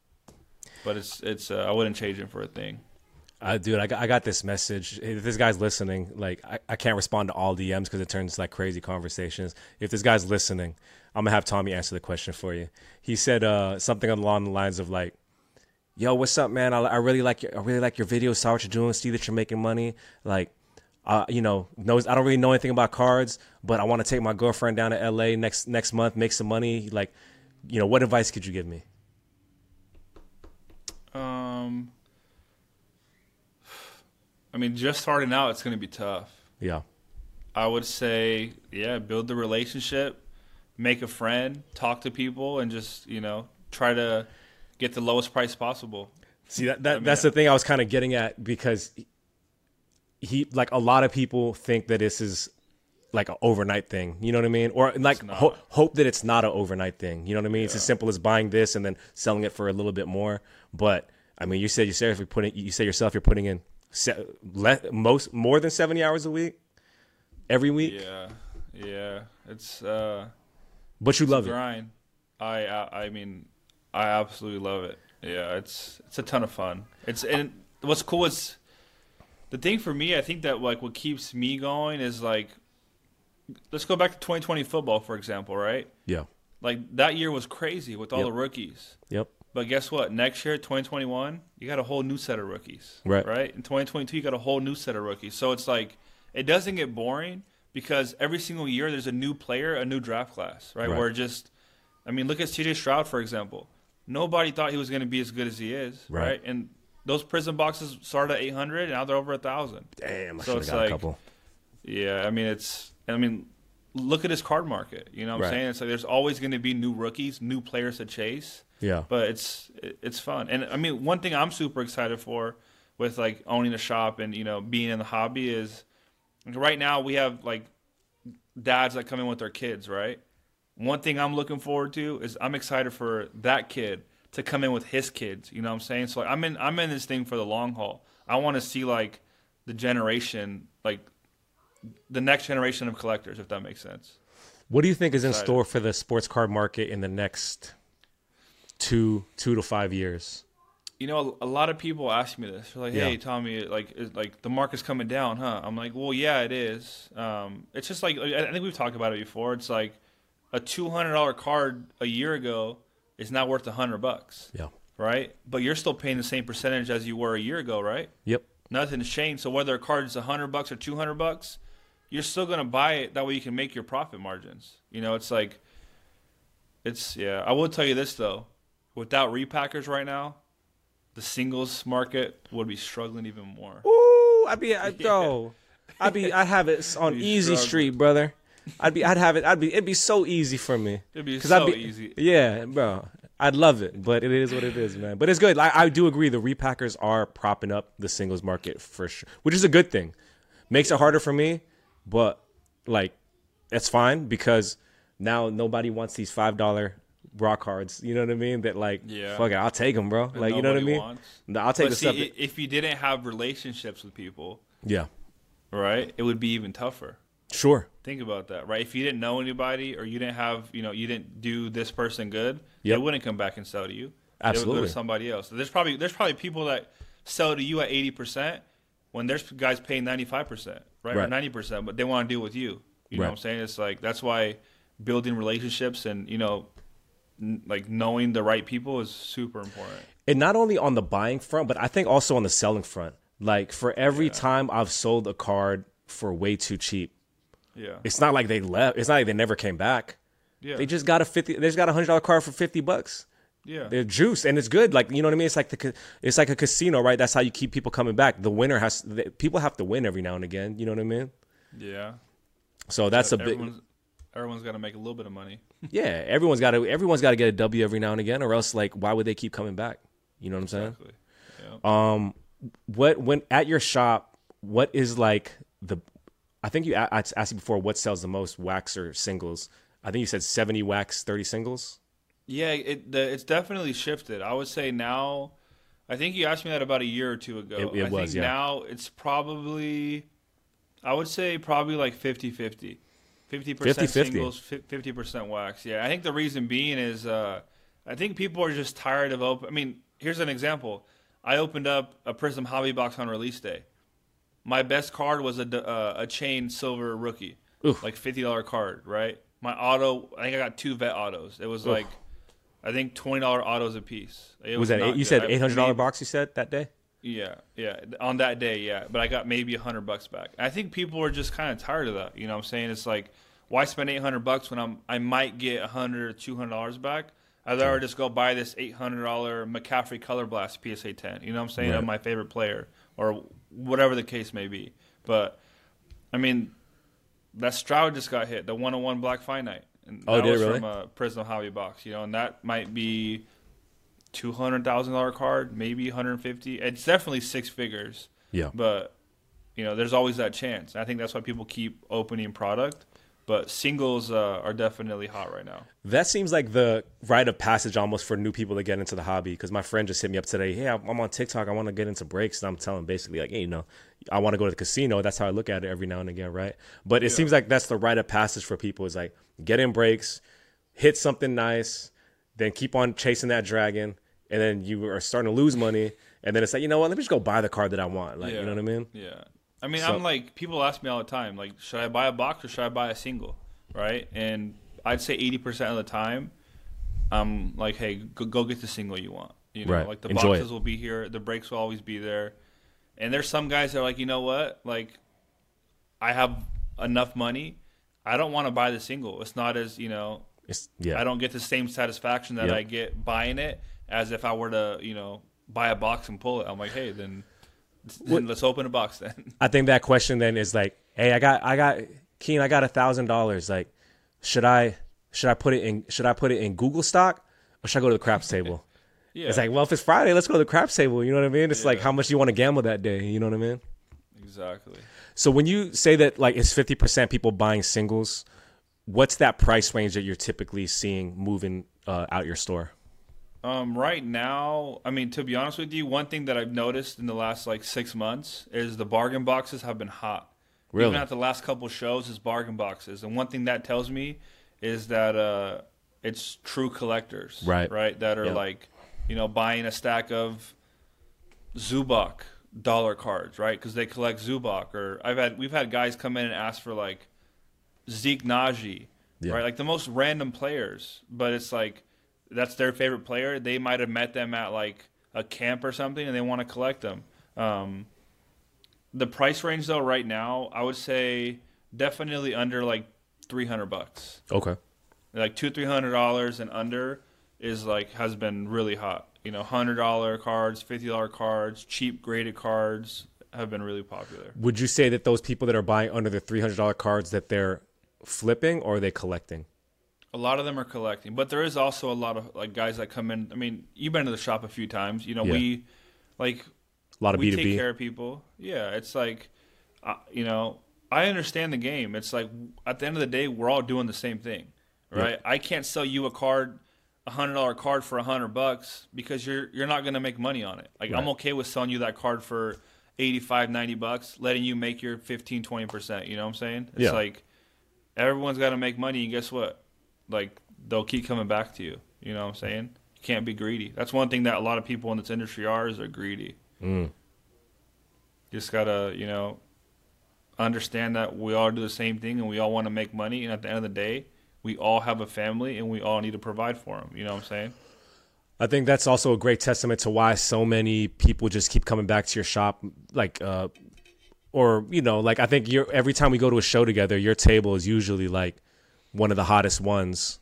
But it's it's uh, I wouldn't change it for a thing. Uh, dude, I got, I got this message. If this guy's listening, like I, I can't respond to all DMs because it turns like crazy conversations. If this guy's listening, I'm gonna have Tommy answer the question for you. He said uh, something along the lines of like, "Yo, what's up, man? I, I really like your I really like your videos. Saw what you're doing. See that you're making money. Like, uh, you know, knows I don't really know anything about cards, but I want to take my girlfriend down to LA next next month, make some money. Like, you know, what advice could you give me? Um I mean, just starting out it's going to be tough. Yeah, I would say, yeah, build the relationship, make a friend, talk to people and just, you know, try to get the lowest price possible. See that, that mean, that's the thing I was kind of getting at because he, like a lot of people think that this is like an overnight thing. You know what I mean? Or like ho- hope that it's not an overnight thing. You know what I mean? It's as simple as buying this and then selling it for a little bit more. But I mean, you said you're seriously putting you say yourself you're putting in se- le- most more than 70 hours a week every week, Yeah. Yeah. It's uh but you love it. grind. I, I I mean, I absolutely love it. Yeah, it's it's a ton of fun. It's and what's cool is the thing for me. I think that like what keeps me going is like, let's go back to 2020 football for example, right? Yeah. Like that year was crazy with all Yep. the rookies. Yep. But guess what? Next year, 2021, you got a whole new set of rookies. Right. Right? In 2022, you got a whole new set of rookies. So it's like, it doesn't get boring because every single year there's a new player, a new draft class, right? Right. Where just, I mean, look at CJ Stroud, for example. Nobody thought he was going to be as good as he is, Right. right? And those Prizm boxes started at 800, and now they're over a 1,000. Damn, I So it's got like- a couple. Yeah, I mean it's I mean look at his card market. You know what I'm Right. saying? It's like there's always going to be new rookies, new players to chase. Yeah. But it's it's fun. And I mean one thing I'm super excited for with like owning a shop and you know being in the hobby is right now we have like dads that come in with their kids, right? One thing I'm looking forward to is I'm excited for that kid to come in with his kids. You know what I'm saying? So like, I'm in I'm in this thing for the long haul. I want to see like the generation like the next generation of collectors, if that makes sense. What do you think is in Excited. store for the sports card market in the next two two to five years? You know, a lot of people ask me this. They're like, "Hey, Yeah. Tommy, like, is, like the market's coming down, huh?" I'm like, "Well, yeah, it is. Um, it's just like I I think we've talked about it before. It's like a two hundred dollar card a year ago is not worth a hundred bucks, Yeah. right? But you're still paying the same percentage as you were a year ago, right? Yep. Nothing's changed. So whether a card is a hundred bucks or two hundred bucks, you're still gonna buy it. That way you can make your profit margins. You know, it's like, it's yeah. I will tell you this though, without repackers right now, the singles market would be struggling even more. Ooh, I'd be, uh, I, bro, I'd be, I'd have it on easy struggling. street, brother. I'd be, I'd have it, I'd be, it'd be so easy for me. It'd be 'Cause I'd so be- easy. Yeah, bro. I'd love it, but it is what it is, man. But it's good. I, I do agree. The repackers are propping up the singles market for sure, which is a good thing. Makes it harder for me, but like, that's fine because now nobody wants these five dollar raw cards. You know what I mean? That like, Yeah. fuck it, I'll take them, bro. Like, you know what I mean? wants. I'll take But the see, stuff. if you didn't have relationships with people, yeah, right, it would be even tougher. sure. Think about that, right? If you didn't know anybody or you didn't have, you know, you didn't do this person good, Yep. they wouldn't come back and sell to you. They would go Absolutely. to somebody else. There's probably there's probably people that sell to you at eighty percent when there's guys paying ninety five percent, right, or ninety percent, but they want to deal with you. You know what I'm saying? It's like that's why building relationships and you know, n- like knowing the right people is super important. and not only on the buying front, but I think also on the selling front. Like for every time I've sold a card for way too cheap, Yeah, it's not like they left. It's not like they never came back. yeah, They just got a fifty. They just got a hundred dollar card for fifty bucks. Yeah. They're juice and it's good. Like you know what I mean. It's like the it's like a casino, right? That's how you keep people coming back. The winner has the, people have to win every now and again. You know what I mean? yeah. So that's a big everyone's, got to make a little bit of money. yeah. Everyone's got to everyone's got to get a W every now and again, or else like why would they keep coming back? You know what I'm saying? Exactly. Yeah. Um, what when at your shop what is like the i think you I asked you before what sells the most wax or singles i think you said 70 wax 30 singles Yeah, it the, it's definitely shifted. I would say now. I think you asked me that about a year or two ago. It- it I was, think yeah. now it's probably. I would say probably like 50-50. 50% 50-50. singles, 50% wax. Yeah, I think the reason being is uh, I think people are just tired of open. I mean, here's an example. I opened up a Prizm Hobby Box on release day. My best card was a, uh, a chain silver rookie, Oof. like fifty dollar card, right? My auto, I think I got two vet autos. It was like, I think twenty dollar autos a piece. It was that eight, you good. said $800 box you said that day Yeah, yeah. On that day, yeah. But I got maybe a hundred bucks back. I think people are just kind of tired of that. You know, what I'm saying it's like, why spend eight hundred bucks when I'm I might get a hundred or two hundred dollars back? I'd rather just go buy this eight hundred dollar McCaffrey Color Blast PSA ten. You know what I'm saying? Right. Of my favorite player or whatever the case may be. But I mean, that Stroud just got hit, the one on one Black Finite. And Oh, that was really? from a Prizm Hobby box, you know, and that might be two hundred thousand dollar card, maybe one hundred fifty. It's definitely six figures, yeah but you know, there's always that chance. I think that's why people keep opening product. But singles uh, are definitely hot right now. that seems like the rite of passage almost for new people to get into the hobby because my friend just hit me up today hey i'm on tiktok i want to get into breaks and i'm telling basically like hey you know i want to go to the casino that's how i look at it every now and again right? But it seems like that's the rite of passage for people is like get in breaks hit something nice then keep on chasing that dragon and then you are starting to lose money and then it's like you know what? Let me just go buy the card that i want like you know what i mean? Yeah. I mean, So- I'm like, people ask me all the time, like, should I buy a box or should I buy a single? Right? And I'd say 80% of the time, I'm like, hey, go, go get the single you want. You know, Right. like the Enjoy boxes it. will be here, the breaks will always be there. And there's some guys that are like, you know what? Like, I have enough money. I don't want to buy the single. It's not as, you know, it's yeah I don't get the same satisfaction that Yep. I get buying it as if I were to, you know, buy a box and pull it. I'm like, hey, then, then let's open a box then. I think that question then is like, hey, I got, I got, Keen, I got a thousand dollars. Like, should I, should I put it in, should I put it in Google stock or should I go to the craps table? Yeah, It's like, well, if it's Friday, let's go to the craps table. You know what I mean? It's like how much do you want to gamble that day. You know what I mean? exactly. So when you say that like it's fifty percent people buying singles, what's that price range that you're typically seeing moving uh, out your store? Um, right now, I mean, to be honest with you, one thing that I've noticed in the last like six months is the bargain boxes have been hot. Really? Even at the last couple shows, is bargain boxes. And one thing that tells me is that uh, it's true collectors, Right. Right, that are Yep. like, you know, buying a stack of Zubac dollar cards, right? Because they collect Zubac. Or I've had we've had guys come in and ask for like Zeke Nnaji, Yeah. right? Like the most random players, but it's like that's their favorite player. They might have met them at like a camp or something, and they want to collect them. Um, the price range though, right now, I would say definitely under like three hundred bucks. Okay. Like two three hundred dollars and under is like has been really hot. You know, hundred dollar cards, fifty dollar cards, cheap graded cards have been really popular. Would you say that those people that are buying under the three hundred dollar cards that they're flipping or are they collecting? A lot of them are collecting, but there is also a lot of like guys that come in. I mean, you've been to the shop a few times. You know, Yeah. we like A lot of we B two take B. care of people. Yeah, it's like, uh, you know, I understand the game. It's like at the end of the day, we're all doing the same thing, right? I can't sell you a card, a hundred dollar card for a hundred bucks because you're you're not gonna make money on it. Like I'm okay with selling you that card for 85, 90 bucks, letting you make your 15, 20 percent. You know what I'm saying? It's Yeah. like everyone's got to make money, and guess what? Like they'll keep coming back to you. You know what I'm saying? You can't be greedy. That's one thing that a lot of people in this industry are is they're greedy. Mm. Just gotta, you know, understand that we all do the same thing and we all want to make money. And at the end of the day, we all have a family and we all need to provide for them. You know what I'm saying? I think that's also a great testament to why so many people just keep coming back to your shop, like, uh, or you know, like I think you're every time we go to a show together, your table is usually like one of the hottest ones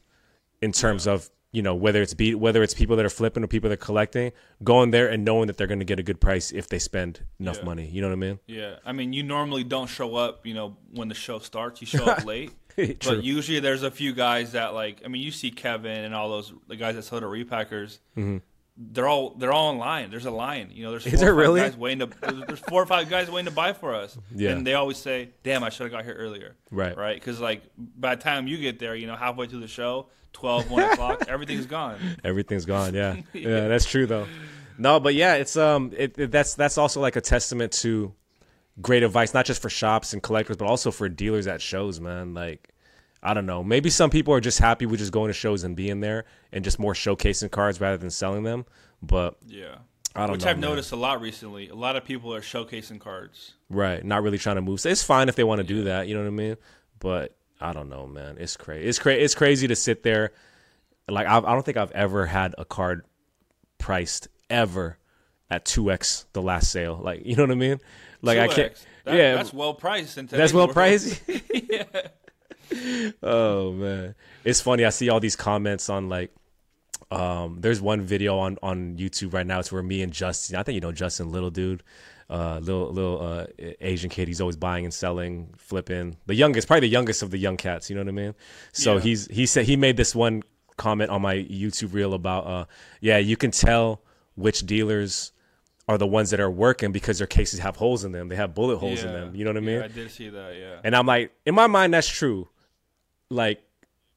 in terms of you know whether it's be whether it's people that are flipping or people that are collecting, going there and knowing that they're going to get a good price if they spend enough Yeah. money. You know what I mean? Yeah. I mean, you normally don't show up, you know, when the show starts. You show up late. But usually there's a few guys that like I mean you see Kevin and all those the guys that sell the repackers. Mm-hmm. They're all they're all in line. There's a line. You know, there's Mm-hmm. there really? guys waiting to there's, four or five guys waiting to buy for us. Yeah. And they always say, "Damn, I should have got here earlier." Right. Right. Because like by the time you get there, you know, halfway through the show, 12, 1 o'clock, everything's gone. Everything's gone. Yeah. yeah, that's true though. No, but yeah, it's um, it, it- that's that's also like a testament to great advice, not just for shops and collectors, but also for dealers at shows, man. Like, I don't know, maybe some people are just happy with just going to shows and being there and just more showcasing cards rather than selling them. But Yeah. I don't Which know, I've man. noticed a lot recently. A lot of people are showcasing cards. right, not really trying to move. So it's fine if they want to do that. You know what I mean? But I don't know, man. It's crazy. It's crazy. It's crazy to sit there. Like I, I don't think I've ever had a card priced ever at two x the last sale. Like you know what I mean? Like I can't. That- yeah, That's well priced. that's well priced. Oh man, it's funny. I see all these comments on like. Um, there's one video on on YouTube right now. It's where me and Justin. I think you know Justin, little dude, uh, little little uh, Asian kid. He's always buying and selling, flipping. The youngest, probably the youngest of the young cats. You know what I mean? So Yeah. he's he said he made this one comment on my YouTube reel about uh, yeah, you can tell which dealers are the ones that are working because their cases have holes in them. They have bullet holes in them. You know what I mean? Yeah, I did see that. Yeah. And I'm like, in my mind, that's true. Like,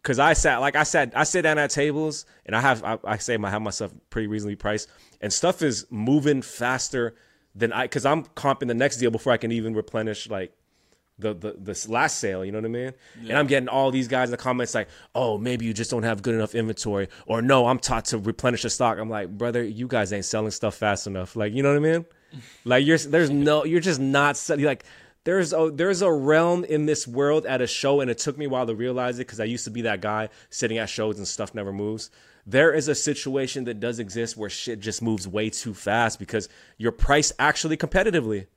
cause I sat, like I sat, I sit down at tables and I have, I, I say I have myself pretty reasonably priced and stuff is moving faster than I, cause I'm comping the next deal before I can even replenish like the, the, this last sale, you know what I mean? And I'm getting all these guys in the comments like, oh, maybe you just don't have good enough inventory or no, I'm taught to replenish the stock. I'm like, brother, you guys ain't selling stuff fast enough. Like, you know what I mean? Like you're there's no you're just not selling like there's a there's a realm in this world at a show and it took me a while to realize it because I used to be that guy sitting at shows and stuff never moves. There is a situation that does exist where shit just moves way too fast because you're priced actually competitively.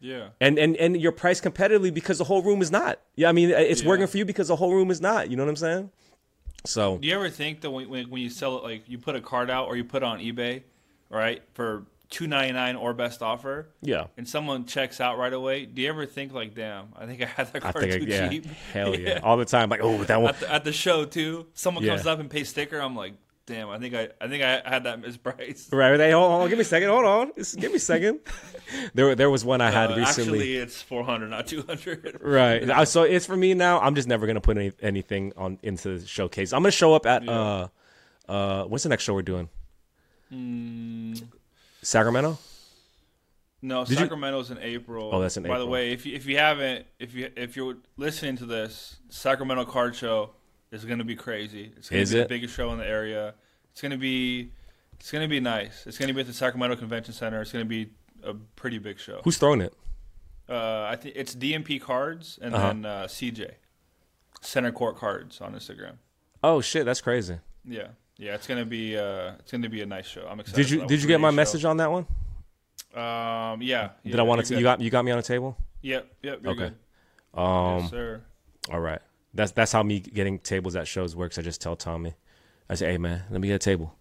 Yeah. And and and you're priced competitively because the whole room is not. Yeah, I mean it's Yeah. working for you because the whole room is not. You know what I'm saying? So Do you ever think that when, when, when you sell it, like you put a card out or you put it on eBay, right, for two ninety nine or best offer, yeah. and someone checks out right away, do you ever think like, damn, I think I had that I card too yeah, cheap? hell yeah. all the time. Like oh that one. At the, at the show too, someone Yeah. comes up and pays sticker. I'm like, damn, I think I I think I had that mispriced. Right, they hold on, give me a second, hold on, Just give me a second. there, there was one I had Uh, recently. Actually, it's four hundred, not two hundred. Right. So it's for me now. I'm just never gonna put any, anything on into the showcase. I'm gonna show up at uh uh what's the next show we're doing? Mm. Sacramento. No, Did you- Sacramento's in April. Oh, that's in April. By the way, if you, if you haven't, if you if you're listening to this, Sacramento Card Show is going to be crazy. It's going Is to be it? the biggest show in the area. It's going to be it's going to be nice. It's going to be at the Sacramento Convention Center. It's going to be a pretty big show. Who's throwing it? Uh, I think it's DMP Cards and Uh-huh. then uh, CJ Center Court Cards on Instagram. Oh shit, that's crazy. Yeah, yeah. It's going to be uh, it's to be a nice show. I'm excited. Did you did you get my three-day message on that one? Um, yeah. Did I want to? good. You got you got me on the table. Yep, yep. Okay. good. Um, yes, sir. all right. That's that's how me getting tables at shows works. I just tell Tommy, I say, hey man, let me get a table.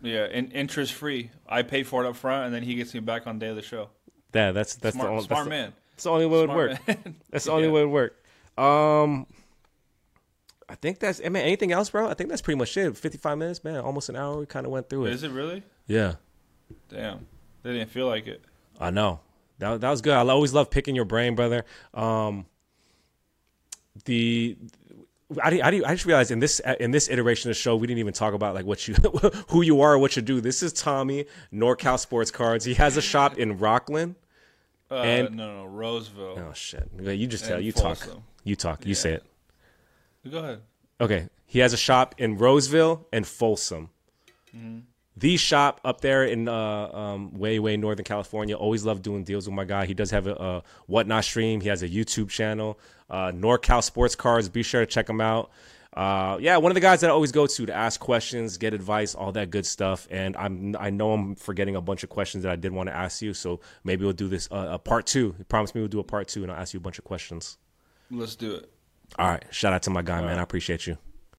Yeah, and interest free. I pay for it up front, and then he gets me back on day of the show. Yeah, that's that's smart the only, smart that's the- man. That's the only way it would work. That's the only Yeah. way it would work. Um, I think that's. I mean, anything else, bro? I think that's pretty much it. Fifty-five minutes, man. Almost an hour. We kind of went through it. Is it really? Yeah, Damn, they didn't feel like it. I know. That that was good. I always love picking your brain, brother. Um, the. I, I, I just realized in this in this iteration of the show we didn't even talk about like what you who you are or what you do. This is Tommy NorCal Sports Cards. He has a shop in Rocklin. Uh, And- no, no, Roseville. Oh shit! You just tell you talk. You talk. You say it. Go ahead. Okay. He has a shop in Roseville and Folsom. The shop up there in uh, um, way, way northern California. Always love doing deals with my guy. He does have a, a whatnot stream. He has a YouTube channel. Uh, NorCal Sports Cards. Be sure to check him out. Uh, yeah, one of the guys that I always go to to ask questions, get advice, all that good stuff. And I'm I know I'm forgetting a bunch of questions that I did want to ask you. So maybe we'll do this uh, a part two. He promised me we'll do a part two, and I'll ask you a bunch of questions. Let's do it. All right. Shout out to my guy, man. I appreciate you.